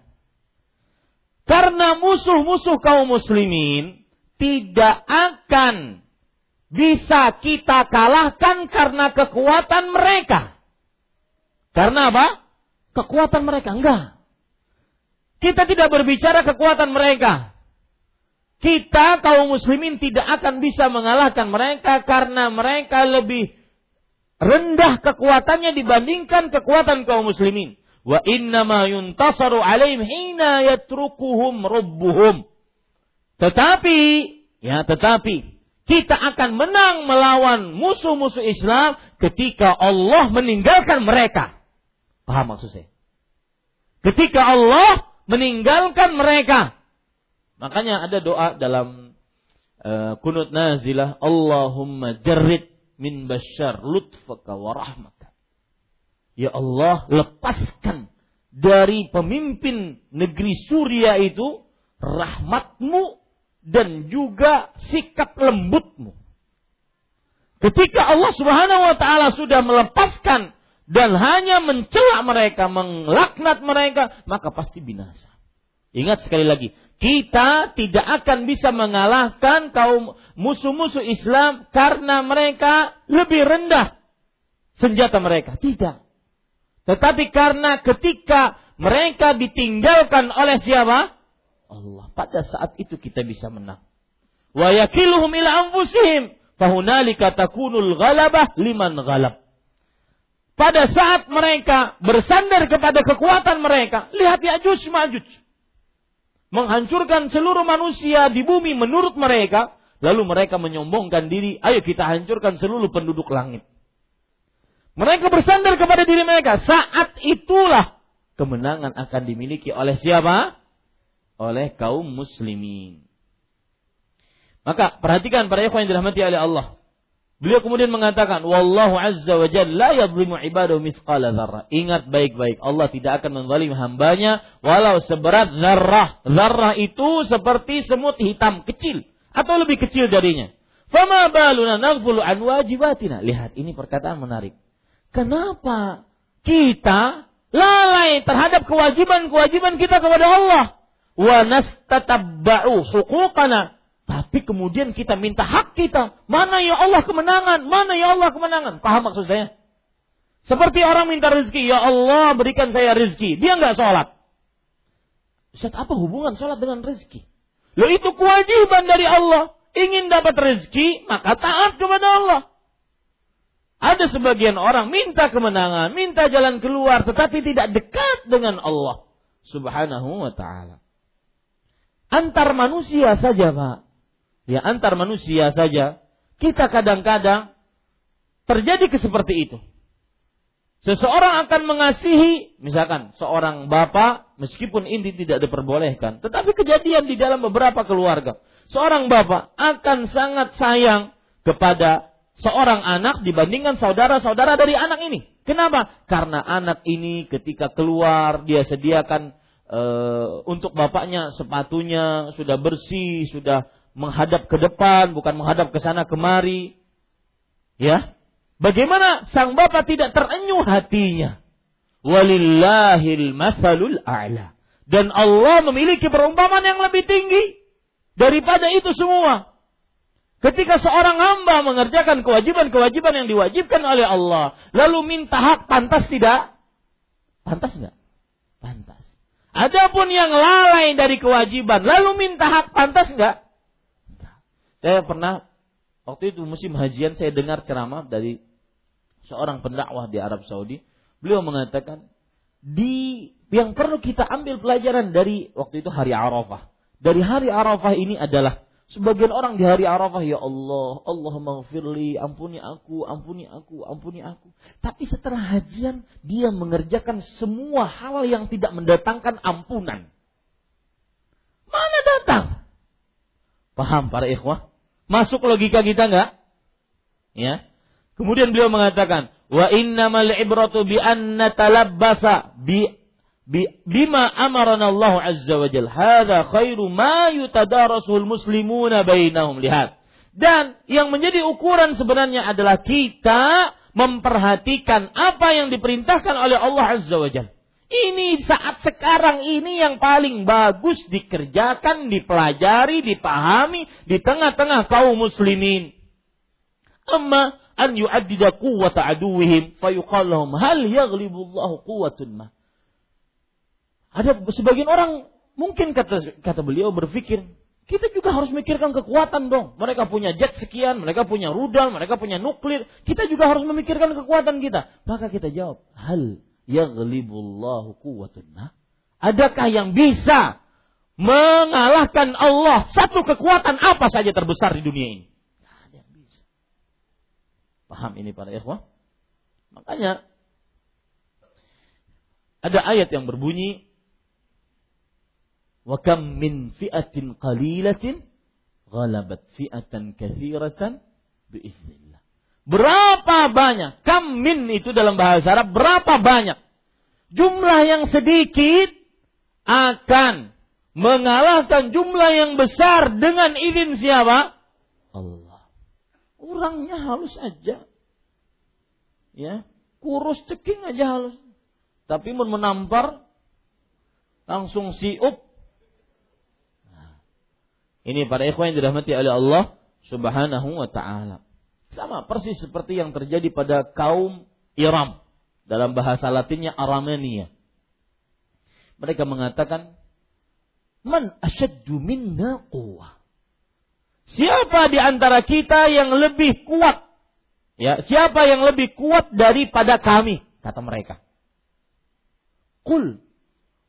Karena musuh-musuh kaum muslimin tidak akan bisa kita kalahkan karena kekuatan mereka. Karena apa? Kekuatan mereka enggak. Kita tidak berbicara kekuatan mereka. Kita kaum muslimin tidak akan bisa mengalahkan mereka karena mereka lebih rendah kekuatannya dibandingkan kekuatan kaum muslimin. Wa inna ma yuntasaru alaihim hina yatrukuhum rabbuhum. Tetapi, ya tetapi, kita akan menang melawan musuh-musuh Islam ketika Allah meninggalkan mereka. Paham maksud saya? Ketika Allah meninggalkan mereka. Makanya ada doa dalam uh, kunut nazilah Allahumma jarrid min bashar lutfaka wa rahmaka. Ya Allah, lepaskan dari pemimpin negeri Suria itu rahmatmu dan juga sikap lembutmu. Ketika Allah Subhanahu wa taala sudah melepaskan dan hanya mencela mereka, menglaknat mereka, maka pasti binasa. Ingat sekali lagi, kita tidak akan bisa mengalahkan kaum musuh-musuh Islam karena mereka lebih rendah senjata mereka. Tidak. Tetapi karena ketika mereka ditinggalkan oleh siapa? Allah. Pada saat itu kita bisa menang. Wa yakiluhum ila anfusihim. Fahunalika takunul ghalabah liman ghalab pada saat mereka bersandar kepada kekuatan mereka, lihat Ya'juj Ma'juj. Menghancurkan seluruh manusia di bumi menurut mereka, lalu mereka menyombongkan diri, ayo kita hancurkan seluruh penduduk langit. Mereka bersandar kepada diri mereka. Saat itulah kemenangan akan dimiliki oleh siapa? Oleh kaum muslimin. Maka perhatikan para ikhwan yang dirahmati oleh Allah. Beliau kemudian mengatakan, Wallahu azza wa jalla la yadlimu ibadahu misqala dzarrah. Ingat baik-baik, Allah tidak akan menzalim hambanya walau seberat zarrah. Zarrah itu seperti semut hitam kecil atau lebih kecil darinya. Fama baluna naghfulu an wajibatina. Lihat, ini perkataan menarik. Kenapa kita lalai terhadap kewajiban-kewajiban kita kepada Allah? Wa nastatabba'u huquqana tapi kemudian kita minta hak kita. Mana ya Allah kemenangan? Mana ya Allah kemenangan? Paham maksud saya? Seperti orang minta rezeki. Ya Allah berikan saya rezeki. Dia nggak sholat. Ustaz apa hubungan sholat dengan rezeki? Lo itu kewajiban dari Allah. Ingin dapat rezeki, maka taat kepada Allah. Ada sebagian orang minta kemenangan, minta jalan keluar, tetapi tidak dekat dengan Allah subhanahu wa ta'ala. Antar manusia saja, Pak ya antar manusia saja, kita kadang-kadang terjadi ke seperti itu. Seseorang akan mengasihi, misalkan seorang bapak, meskipun ini tidak diperbolehkan, tetapi kejadian di dalam beberapa keluarga. Seorang bapak akan sangat sayang kepada seorang anak dibandingkan saudara-saudara dari anak ini. Kenapa? Karena anak ini ketika keluar dia sediakan e, untuk bapaknya sepatunya sudah bersih, sudah menghadap ke depan, bukan menghadap ke sana kemari. Ya. Bagaimana sang bapak tidak terenyuh hatinya? Walillahil masalul a'la. Dan Allah memiliki perumpamaan yang lebih tinggi daripada itu semua. Ketika seorang hamba mengerjakan kewajiban-kewajiban yang diwajibkan oleh Allah, lalu minta hak pantas tidak? Pantas enggak? Pantas. Adapun yang lalai dari kewajiban, lalu minta hak pantas enggak? Saya pernah waktu itu musim hajian saya dengar ceramah dari seorang pendakwah di Arab Saudi. Beliau mengatakan di yang perlu kita ambil pelajaran dari waktu itu hari Arafah. dari hari Arafah ini adalah sebagian orang di hari Arafah ya Allah, Allah maghfirli, ampuni aku, ampuni aku, ampuni aku. Tapi setelah hajian dia mengerjakan semua hal yang tidak mendatangkan ampunan. Mana datang? Paham para ikhwah? Masuk logika kita enggak? Ya. Kemudian beliau mengatakan, "Wa innamal ibratu bi anna talabbasa bi bima amarana Allah azza wa jal. Hadza khairu ma yutadarasul muslimuna bainahum. Lihat. Dan yang menjadi ukuran sebenarnya adalah kita memperhatikan apa yang diperintahkan oleh Allah azza wa jal. Ini saat sekarang ini yang paling bagus dikerjakan, dipelajari, dipahami di tengah-tengah kaum muslimin. Amma an yu'addida quwwata aduwihim fayuqal lahum hal yaghlibu Allah quwwatun ma. Ada sebagian orang mungkin kata kata beliau berpikir kita juga harus mikirkan kekuatan dong. Mereka punya jet sekian, mereka punya rudal, mereka punya nuklir. Kita juga harus memikirkan kekuatan kita. Maka kita jawab, hal yaghlibullahu quwwatuna. Adakah yang bisa mengalahkan Allah satu kekuatan apa saja terbesar di dunia ini? Tidak ada yang bisa. Paham ini para ikhwah? Makanya ada ayat yang berbunyi Wa kam min fi'atin qalilatin ghalabat fi'atan katsiratan biiznillah. Berapa banyak? Kam min itu dalam bahasa Arab berapa banyak? Jumlah yang sedikit akan mengalahkan jumlah yang besar dengan izin siapa? Allah. Orangnya halus aja. Ya, kurus ceking aja halus. Tapi menampar langsung siup ini para ikhwan yang dirahmati oleh Allah Subhanahu wa taala. Sama persis seperti yang terjadi pada kaum Iram dalam bahasa Latinnya Aramania. Mereka mengatakan, "Man asyaddu minna quwwah?" Siapa di antara kita yang lebih kuat? Ya, siapa yang lebih kuat daripada kami? Kata mereka. Qul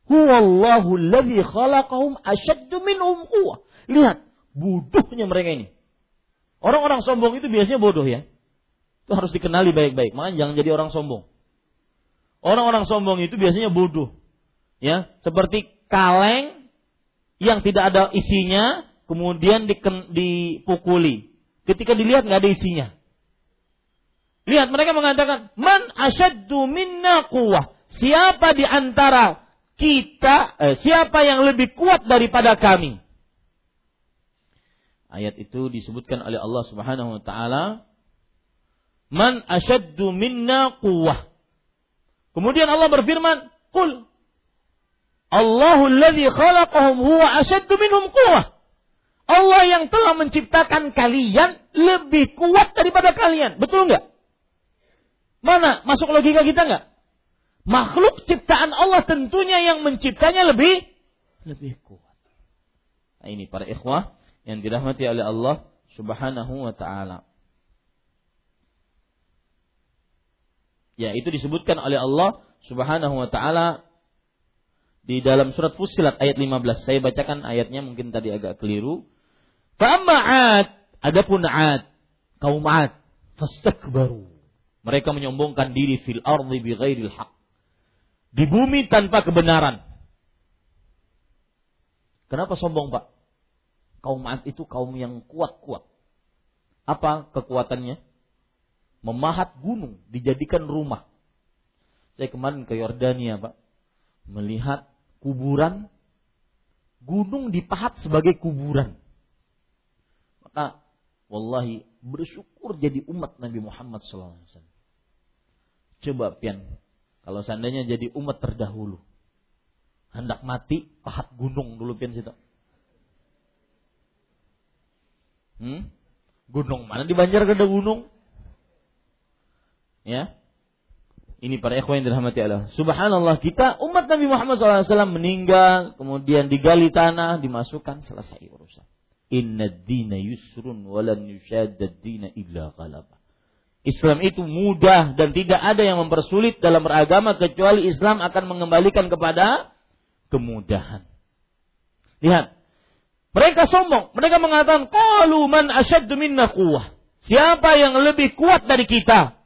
huwallahu alladhi khalaqahum asyaddu minhum quwwah. Lihat, bodohnya mereka ini. Orang-orang sombong itu biasanya bodoh ya. Itu harus dikenali baik-baik. Makanya jangan jadi orang sombong. Orang-orang sombong itu biasanya bodoh. Ya, seperti kaleng yang tidak ada isinya, kemudian dipukuli. Ketika dilihat nggak ada isinya. Lihat mereka mengatakan, "Man asyaddu minna quwwah." Siapa di antara kita, eh, siapa yang lebih kuat daripada kami? Ayat itu disebutkan oleh Allah Subhanahu wa taala, "Man asyaddu minna quwwah." Kemudian Allah berfirman, "Qul Allahu alladhi khalaqahum huwa asyaddu minhum quwwah." Allah yang telah menciptakan kalian lebih kuat daripada kalian. Betul nggak? Mana masuk logika kita nggak? Makhluk ciptaan Allah tentunya yang menciptanya lebih lebih kuat. Nah, ini para ikhwah yang dirahmati oleh Allah Subhanahu wa taala. Ya, itu disebutkan oleh Allah Subhanahu wa taala di dalam surat Fussilat ayat 15. Saya bacakan ayatnya mungkin tadi agak keliru. Fa'amma 'ad, adapun 'ad, kaum 'ad, fastakbaru. Mereka menyombongkan diri fil ardi bighairil haq. Di bumi tanpa kebenaran. Kenapa sombong, Pak? Kaum Ad itu kaum yang kuat-kuat. Apa kekuatannya? Memahat gunung, dijadikan rumah. Saya kemarin ke Yordania, Pak. Melihat kuburan, gunung dipahat sebagai kuburan. Maka, wallahi, bersyukur jadi umat Nabi Muhammad SAW. Coba, Pian, kalau seandainya jadi umat terdahulu. Hendak mati, pahat gunung dulu, Pian, situ Hmm? Gunung mana di Banjar ada gunung? Ya. Ini para ikhwan yang dirahmati Allah. Subhanallah kita umat Nabi Muhammad SAW meninggal, kemudian digali tanah, dimasukkan, selesai urusan. Inna dina yusrun walan yushadda dina illa ghalaba. Islam itu mudah dan tidak ada yang mempersulit dalam beragama kecuali Islam akan mengembalikan kepada kemudahan. Lihat, Mereka sombong. Mereka mengatakan, Qalu man asyaddu minna quwwah. Siapa yang lebih kuat dari kita?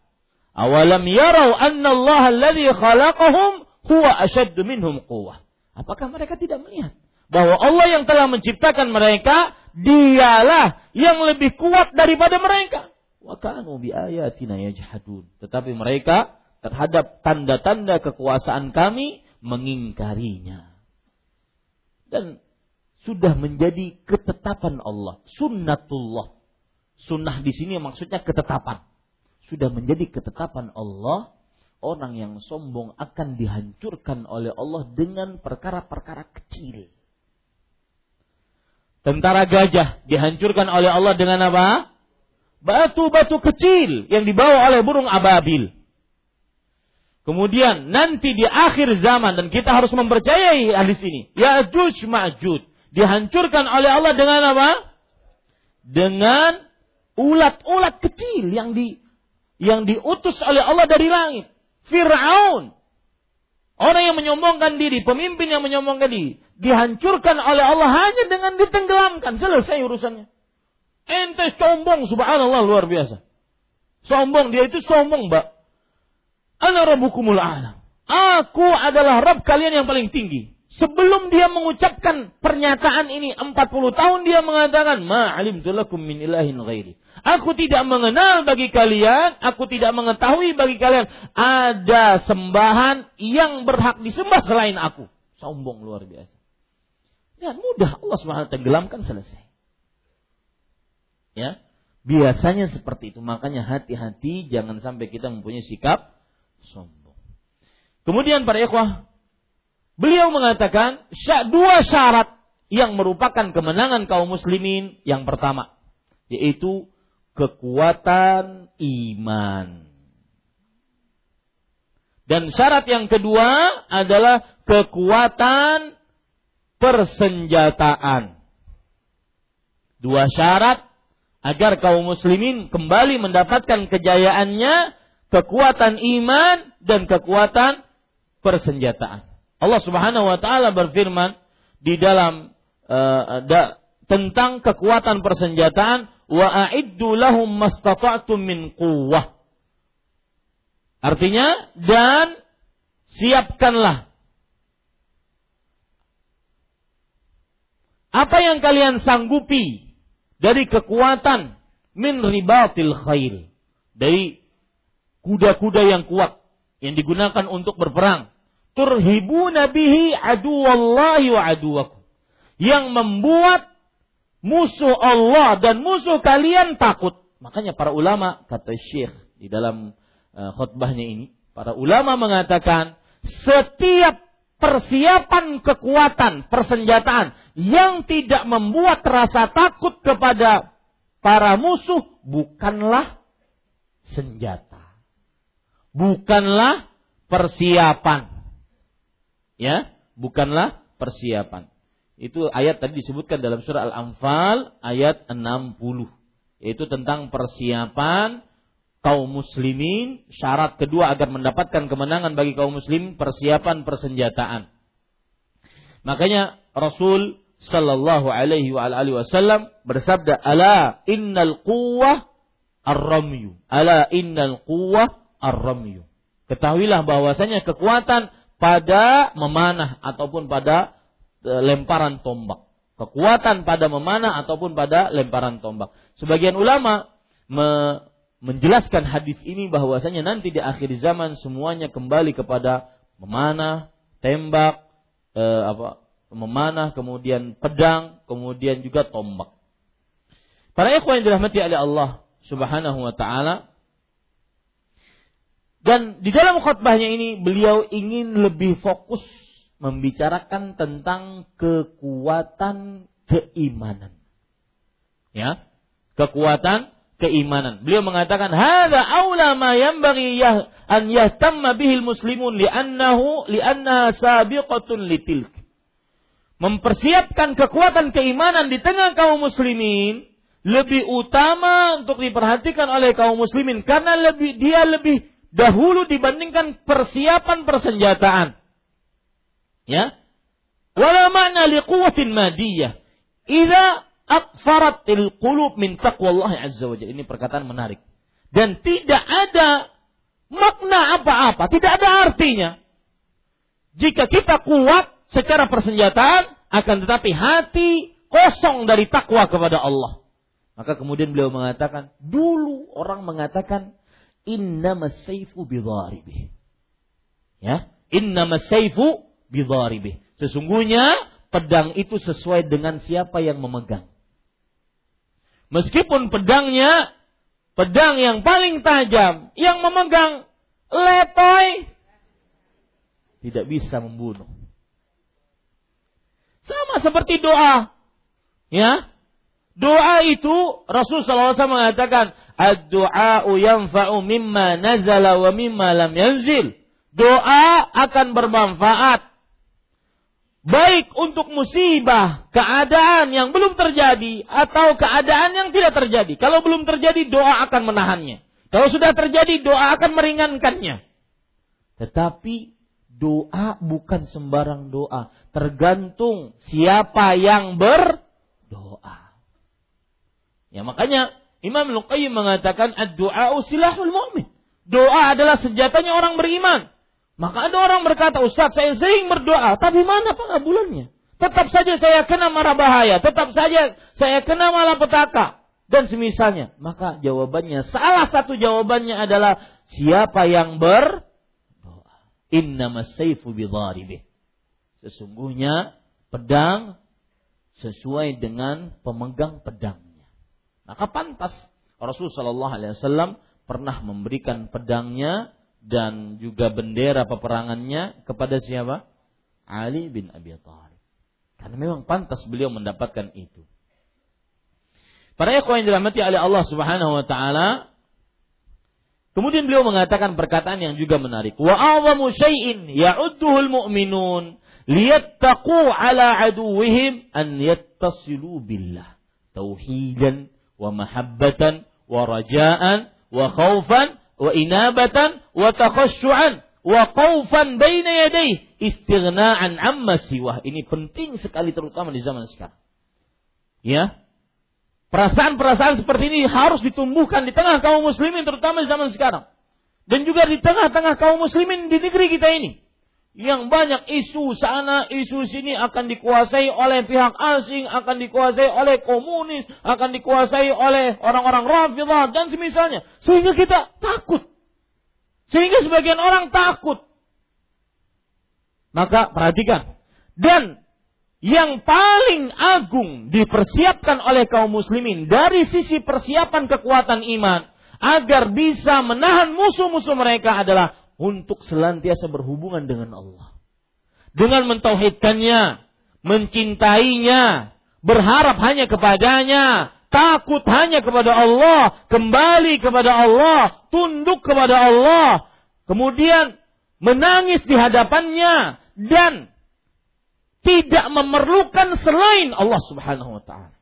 Awalam yarau anna Allah alladhi khalaqahum huwa asyaddu minhum quwwah. Apakah mereka tidak melihat bahwa Allah yang telah menciptakan mereka dialah yang lebih kuat daripada mereka? Wa kanu bi ayatina yajhadun. Tetapi mereka terhadap tanda-tanda kekuasaan kami mengingkarinya. Dan sudah menjadi ketetapan Allah, sunnatullah. Sunnah di sini maksudnya ketetapan sudah menjadi ketetapan Allah, orang yang sombong akan dihancurkan oleh Allah dengan perkara-perkara kecil. Tentara gajah dihancurkan oleh Allah dengan apa? Batu-batu kecil yang dibawa oleh burung ababil. Kemudian nanti di akhir zaman dan kita harus mempercayai hadis ini. Ya'juj Ma'juj dihancurkan oleh Allah dengan apa? Dengan ulat-ulat kecil yang di yang diutus oleh Allah dari langit. Fir'aun. Orang yang menyombongkan diri, pemimpin yang menyombongkan diri, dihancurkan oleh Allah hanya dengan ditenggelamkan. Selesai urusannya. Ente sombong, subhanallah luar biasa. Sombong, dia itu sombong, mbak. Ana rabbukumul alam. Aku adalah Rabb kalian yang paling tinggi. Sebelum dia mengucapkan pernyataan ini 40 tahun dia mengatakan ma'alim lakum min ilahin ghairi. Aku tidak mengenal bagi kalian, aku tidak mengetahui bagi kalian ada sembahan yang berhak disembah selain aku. Sombong luar biasa. Ya mudah Allah SWT tenggelamkan selesai. Ya, biasanya seperti itu. Makanya hati-hati jangan sampai kita mempunyai sikap sombong. Kemudian para ikhwah Beliau mengatakan dua syarat yang merupakan kemenangan kaum muslimin yang pertama yaitu kekuatan iman. Dan syarat yang kedua adalah kekuatan persenjataan. Dua syarat agar kaum muslimin kembali mendapatkan kejayaannya, kekuatan iman dan kekuatan persenjataan. Allah Subhanahu wa taala berfirman di dalam uh, da, tentang kekuatan persenjataan wa a'iddu lahum mastata'tum min quwwah. Artinya dan siapkanlah. Apa yang kalian sanggupi dari kekuatan min ribatil khair? Dari kuda-kuda yang kuat yang digunakan untuk berperang turhibuna bihi aduwallahi wa aduwakum. Yang membuat musuh Allah dan musuh kalian takut. Makanya para ulama kata Syekh di dalam uh, khutbahnya ini, para ulama mengatakan setiap persiapan kekuatan persenjataan yang tidak membuat rasa takut kepada para musuh bukanlah senjata. Bukanlah persiapan ya bukanlah persiapan. Itu ayat tadi disebutkan dalam surah Al-Anfal ayat 60 yaitu tentang persiapan kaum muslimin syarat kedua agar mendapatkan kemenangan bagi kaum muslim persiapan persenjataan. Makanya Rasul sallallahu alaihi wa alihi wasallam bersabda ala innal quwwah ar-ramyu ala innal quwwah ar-ramyu ketahuilah bahwasanya kekuatan pada memanah ataupun pada e, lemparan tombak. Kekuatan pada memanah ataupun pada lemparan tombak. Sebagian ulama me menjelaskan hadis ini bahwasanya nanti di akhir zaman semuanya kembali kepada memanah, tembak, e, apa, memanah, kemudian pedang, kemudian juga tombak. Para ikhwan yang dirahmati oleh Allah Subhanahu wa taala, dan di dalam khutbahnya ini beliau ingin lebih fokus membicarakan tentang kekuatan keimanan. Ya, kekuatan keimanan. Beliau mengatakan, "Hadza aula ma yanbaghi an yahtamma bihil muslimun li'annahu li'anna sabiqatun litilk." Mempersiapkan kekuatan keimanan di tengah kaum muslimin lebih utama untuk diperhatikan oleh kaum muslimin karena lebih dia lebih dahulu dibandingkan persiapan persenjataan. Ya. Wala makna liquwatin madiyah. idza aqfaratil qulub min taqwallahi azza wajalla. Ini perkataan menarik. Dan tidak ada makna apa-apa, tidak ada artinya. Jika kita kuat secara persenjataan, akan tetapi hati kosong dari takwa kepada Allah. Maka kemudian beliau mengatakan, dulu orang mengatakan, inna masayfu bidharibih. Ya, inna masayfu bidharibih. Sesungguhnya pedang itu sesuai dengan siapa yang memegang. Meskipun pedangnya pedang yang paling tajam, yang memegang letoy tidak bisa membunuh. Sama seperti doa. Ya. Doa itu Rasul SAW mengatakan, "Ad-du'a'u yanfa'u mimma nazala wa mimma lam yanzil." Doa akan bermanfaat baik untuk musibah, keadaan yang belum terjadi atau keadaan yang tidak terjadi. Kalau belum terjadi, doa akan menahannya. Kalau sudah terjadi, doa akan meringankannya. Tetapi doa bukan sembarang doa, tergantung siapa yang berdoa. Ya makanya Imam Luqayyim mengatakan ad-du'a silahul mu'min. Doa adalah senjatanya orang beriman. Maka ada orang berkata, Ustaz saya sering berdoa, tapi mana pengabulannya? Tetap saja saya kena marah bahaya, tetap saja saya kena malapetaka. Dan semisalnya, maka jawabannya, salah satu jawabannya adalah siapa yang berdoa. Inna masayfu bidharibih. Sesungguhnya pedang sesuai dengan pemegang pedangnya. Maka pantas Rasulullah Shallallahu Alaihi Wasallam pernah memberikan pedangnya dan juga bendera peperangannya kepada siapa? Ali bin Abi Thalib. Karena memang pantas beliau mendapatkan itu. Para ikhwan yang dirahmati oleh Allah Subhanahu wa taala, kemudian beliau mengatakan perkataan yang juga menarik. Wa awamu syai'in ya'udduhul mu'minun liyattaqu ala aduwihim an yattasilu billah tauhidan wa mahabbatan wa rajaan wa khaufan wa inabatan wa takhashu'an wa qaufan baina yadayhi istighna'an amma siwah. Ini penting sekali terutama di zaman sekarang. Ya. Perasaan-perasaan seperti ini harus ditumbuhkan di tengah kaum muslimin terutama di zaman sekarang. Dan juga di tengah-tengah kaum muslimin di negeri kita ini yang banyak isu sana, isu sini akan dikuasai oleh pihak asing, akan dikuasai oleh komunis, akan dikuasai oleh orang-orang Rafidah dan semisalnya. Sehingga kita takut. Sehingga sebagian orang takut. Maka perhatikan. Dan yang paling agung dipersiapkan oleh kaum muslimin dari sisi persiapan kekuatan iman agar bisa menahan musuh-musuh mereka adalah untuk senantiasa berhubungan dengan Allah. Dengan mentauhidkannya, mencintainya, berharap hanya kepadanya, takut hanya kepada Allah, kembali kepada Allah, tunduk kepada Allah, kemudian menangis di hadapannya dan tidak memerlukan selain Allah Subhanahu wa taala.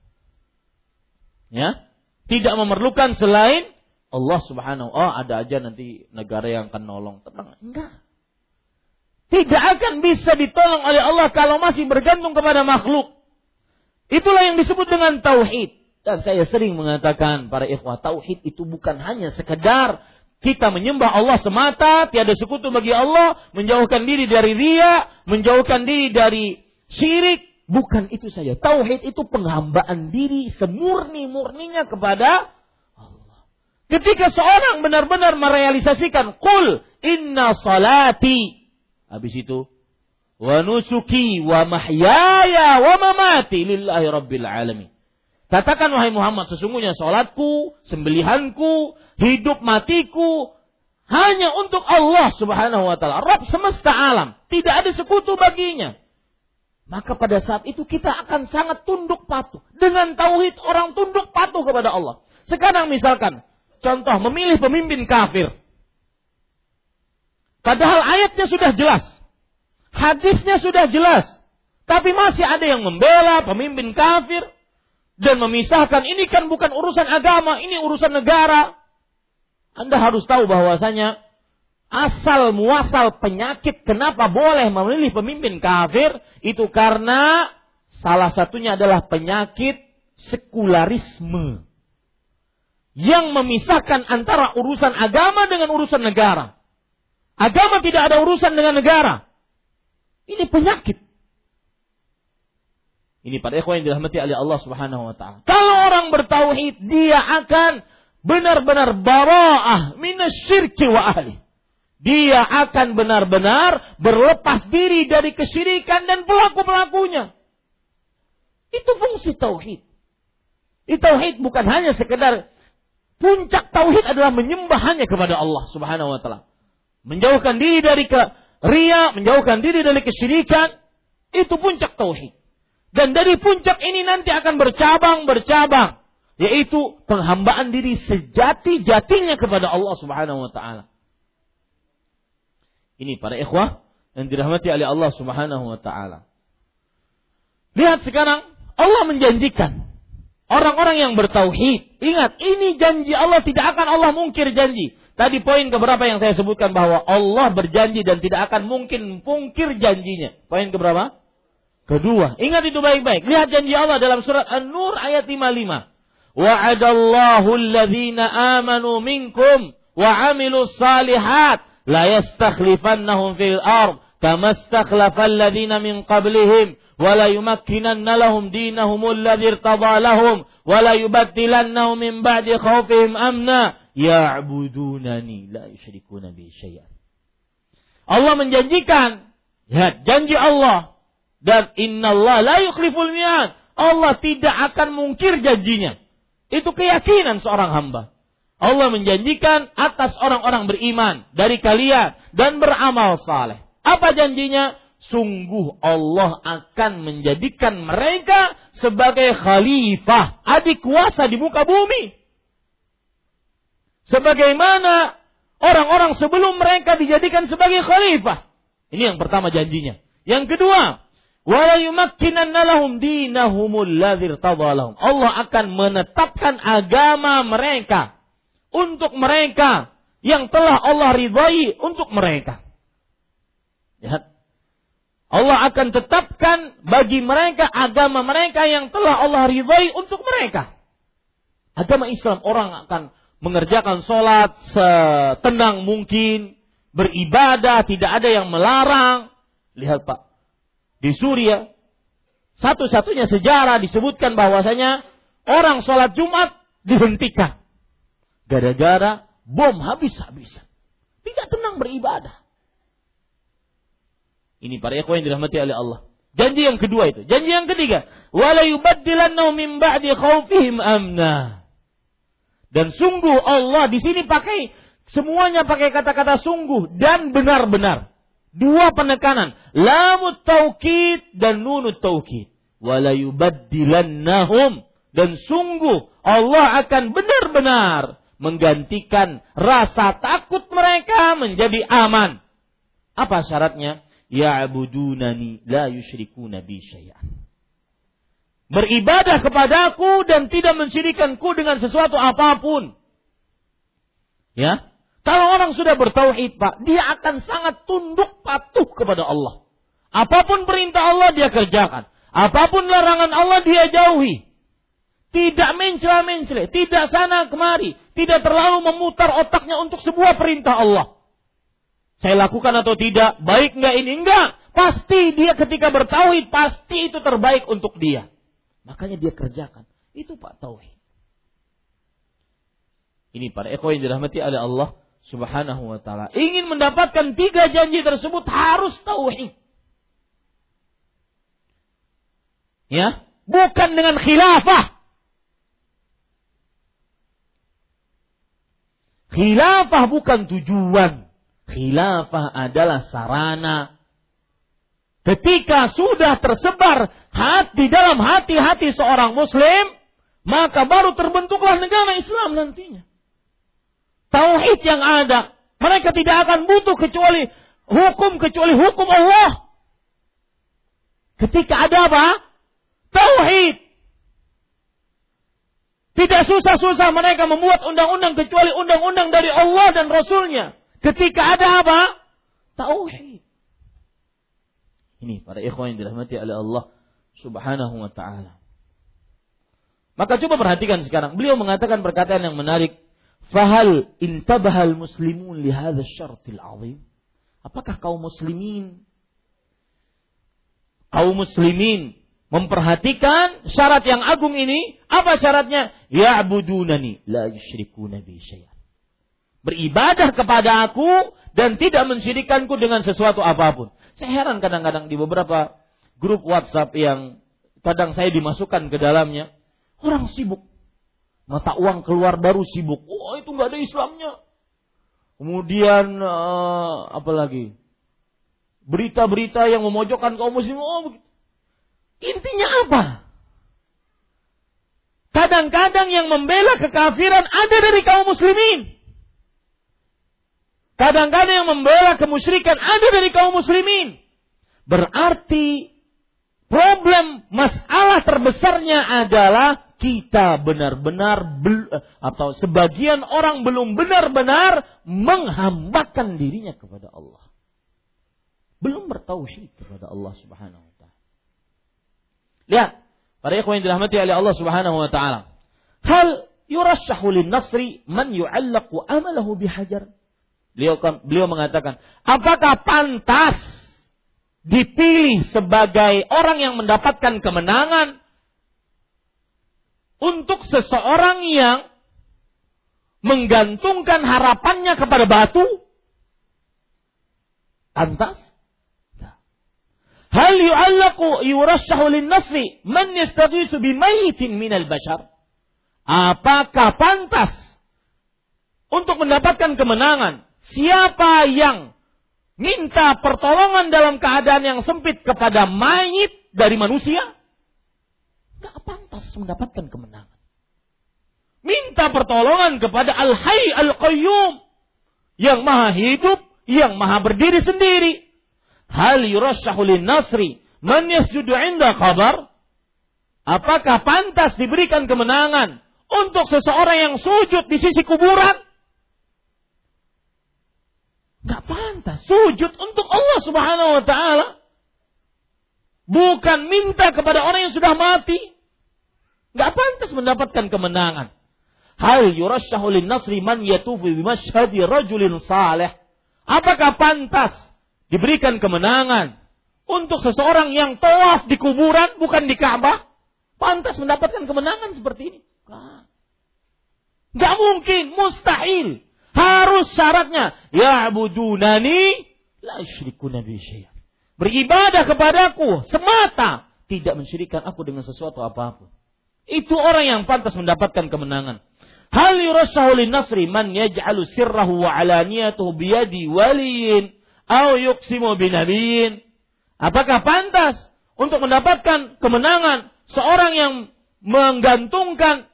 Ya, tidak memerlukan selain Allah subhanahu oh ada aja nanti negara yang akan nolong. Tenang, enggak. Tidak akan bisa ditolong oleh Allah kalau masih bergantung kepada makhluk. Itulah yang disebut dengan tauhid. Dan saya sering mengatakan para ikhwah tauhid itu bukan hanya sekedar kita menyembah Allah semata, tiada sekutu bagi Allah, menjauhkan diri dari ria, menjauhkan diri dari syirik, bukan itu saja. Tauhid itu penghambaan diri semurni-murninya kepada Ketika seorang benar-benar merealisasikan kul inna salati. Habis itu wa nusuki wa mahyaya wa mamati lillahi rabbil alamin. Katakan wahai Muhammad sesungguhnya salatku, sembelihanku, hidup matiku hanya untuk Allah Subhanahu wa taala, Rabb semesta alam. Tidak ada sekutu baginya. Maka pada saat itu kita akan sangat tunduk patuh. Dengan tauhid orang tunduk patuh kepada Allah. Sekarang misalkan Contoh memilih pemimpin kafir. Padahal ayatnya sudah jelas. Hadisnya sudah jelas. Tapi masih ada yang membela pemimpin kafir. Dan memisahkan ini kan bukan urusan agama, ini urusan negara. Anda harus tahu bahwasanya asal muasal penyakit kenapa boleh memilih pemimpin kafir itu karena salah satunya adalah penyakit sekularisme yang memisahkan antara urusan agama dengan urusan negara. Agama tidak ada urusan dengan negara. Ini penyakit. Ini pada ikhwan yang dirahmati oleh Allah Subhanahu wa taala. Kalau orang bertauhid, dia akan benar-benar bara'ah minasyirki wa ahli. Dia akan benar-benar berlepas diri dari kesyirikan dan pelaku-pelakunya. Itu fungsi tauhid. Tauhid bukan hanya sekedar puncak tauhid adalah menyembah hanya kepada Allah Subhanahu wa taala. Menjauhkan diri dari ke ria, menjauhkan diri dari kesyirikan, itu puncak tauhid. Dan dari puncak ini nanti akan bercabang-bercabang. Yaitu penghambaan diri sejati-jatinya kepada Allah subhanahu wa ta'ala. Ini para ikhwah yang dirahmati oleh Allah subhanahu wa ta'ala. Lihat sekarang, Allah menjanjikan. Orang-orang yang bertauhid. Ingat, ini janji Allah tidak akan Allah mungkir janji. Tadi poin keberapa yang saya sebutkan bahwa Allah berjanji dan tidak akan mungkin mungkir janjinya. Poin keberapa? Kedua, ingat itu baik-baik. Lihat janji Allah dalam surat An-Nur ayat 55. Wa'adallahu alladhina amanu minkum wa amilu salihat la yastakhlifannahum fil ard kama istakhlafa alladhina min qablihim wa la yumakkinanna lahum dinahum alladhi irtada lahum wa la yubaddilannahum min ba'di khawfihim amna ya'budunani la yusyrikuna bi. Allah menjanjikan, lihat janji Allah dan Allah la yukhliful mi'ad. Allah tidak akan mungkir janjinya. Itu keyakinan seorang hamba. Allah menjanjikan atas orang-orang beriman dari kalian dan beramal saleh. Apa janjinya? Sungguh Allah akan menjadikan mereka sebagai khalifah, adik kuasa di muka bumi. Sebagaimana orang-orang sebelum mereka dijadikan sebagai khalifah. Ini yang pertama janjinya. Yang kedua, Allah akan menetapkan agama mereka untuk mereka yang telah Allah ridhai untuk mereka. Ya. Allah akan tetapkan bagi mereka agama mereka yang telah Allah ridhai untuk mereka. Agama Islam orang akan mengerjakan sholat setenang mungkin, beribadah, tidak ada yang melarang. Lihat Pak, di Suria, satu-satunya sejarah disebutkan bahwasanya orang sholat Jumat dihentikan. Gara-gara bom habis-habisan. Tidak tenang beribadah. Ini para ikhwan yang dirahmati oleh Allah. Janji yang kedua itu. Janji yang ketiga. Wala yubaddilannahum min ba'di khawfihim amna. Dan sungguh Allah di sini pakai semuanya pakai kata-kata sungguh dan benar-benar. Dua penekanan. Lamut taukid dan nunut taukid. Wala yubaddilannahum. Dan sungguh Allah akan benar-benar menggantikan rasa takut mereka menjadi aman. Apa syaratnya? Ya'budunani la yusyrikuna bi syai'an. Beribadah kepadaku dan tidak mensyirikanku dengan sesuatu apa pun. Ya, kalau orang sudah bertauhid, Pak, dia akan sangat tunduk patuh kepada Allah. Apa pun perintah Allah dia kerjakan. Apa pun larangan Allah dia jauhi. Tidak mencela-mencela, tidak sana kemari, tidak terlalu memutar otaknya untuk sebuah perintah Allah. Saya lakukan atau tidak, baik enggak ini enggak. Pasti dia ketika bertauhid, pasti itu terbaik untuk dia. Makanya dia kerjakan. Itu Pak Tauhid. Ini para ekor yang dirahmati oleh Allah Subhanahu wa taala. Ingin mendapatkan tiga janji tersebut harus tauhid. Ya, bukan dengan khilafah. Khilafah bukan tujuan. Khilafah adalah sarana. Ketika sudah tersebar hati dalam hati-hati seorang muslim, maka baru terbentuklah negara Islam nantinya tauhid yang ada. Mereka tidak akan butuh kecuali hukum kecuali hukum Allah. Ketika ada apa? Tauhid. Tidak susah-susah mereka membuat undang-undang kecuali undang-undang dari Allah dan Rasulnya. Ketika ada apa? Tauhid. Ini para ikhwan yang dirahmati oleh Allah Subhanahu wa taala. Maka coba perhatikan sekarang. Beliau mengatakan perkataan yang menarik. Fahal intabahal muslimun li hadha syartil azim. Apakah kaum muslimin kaum muslimin memperhatikan syarat yang agung ini? Apa syaratnya? Ya'budunani la yusyrikuna bi syai'an. Beribadah kepada aku dan tidak mensyirikanku dengan sesuatu apa pun. Saya heran kadang-kadang di beberapa grup WhatsApp yang kadang saya dimasukkan ke dalamnya Orang sibuk. Mata uang keluar baru sibuk. Oh itu nggak ada Islamnya. Kemudian uh, apa lagi? Berita-berita yang memojokkan kaum muslim. Oh. Intinya apa? Kadang-kadang yang membela kekafiran ada dari kaum muslimin. Kadang-kadang yang membela kemusyrikan ada dari kaum muslimin. Berarti problem masalah terbesarnya adalah kita benar-benar atau sebagian orang belum benar-benar menghambakan dirinya kepada Allah. Belum bertauhid kepada Allah Subhanahu wa taala. Lihat, para ikhwan yang dirahmati oleh Allah Subhanahu wa taala. Hal yurasyahu lin-nasri man yu'allaqu amalahu bihajar. Beliau beliau mengatakan, apakah pantas dipilih sebagai orang yang mendapatkan kemenangan untuk seseorang yang menggantungkan harapannya kepada batu? Pantas? Hal yu'allaqu yurashahu lin-nasri man yastaghisu bimayitin minal bashar? Apakah pantas untuk mendapatkan kemenangan siapa yang minta pertolongan dalam keadaan yang sempit kepada mayit dari manusia? Gak pantas mendapatkan kemenangan. Minta pertolongan kepada Al-Hayy Al-Qayyum. Yang maha hidup, yang maha berdiri sendiri. Hal yurasyahu nasri man yasjudu inda kabar. Apakah pantas diberikan kemenangan untuk seseorang yang sujud di sisi kuburan? Gak pantas. Sujud untuk Allah subhanahu wa ta'ala. Bukan minta kepada orang yang sudah mati. Gak pantas mendapatkan kemenangan. Hal yurasyahu nasri man yatubu bimashhadi rajulin salih. Apakah pantas diberikan kemenangan untuk seseorang yang tawaf di kuburan bukan di Ka'bah? Pantas mendapatkan kemenangan seperti ini? Gak mungkin, mustahil. Harus syaratnya. Ya'budunani la yusyrikuna bi syai'an. Beribadah kepadaku semata. Tidak mensyirikan aku dengan sesuatu apa pun. Itu orang yang pantas mendapatkan kemenangan. Hal yurasahu nasri man yaj'alu sirrahu wa alaniyatuhu biyadi waliyin au yuqsimu binabiyin. Apakah pantas untuk mendapatkan kemenangan seorang yang menggantungkan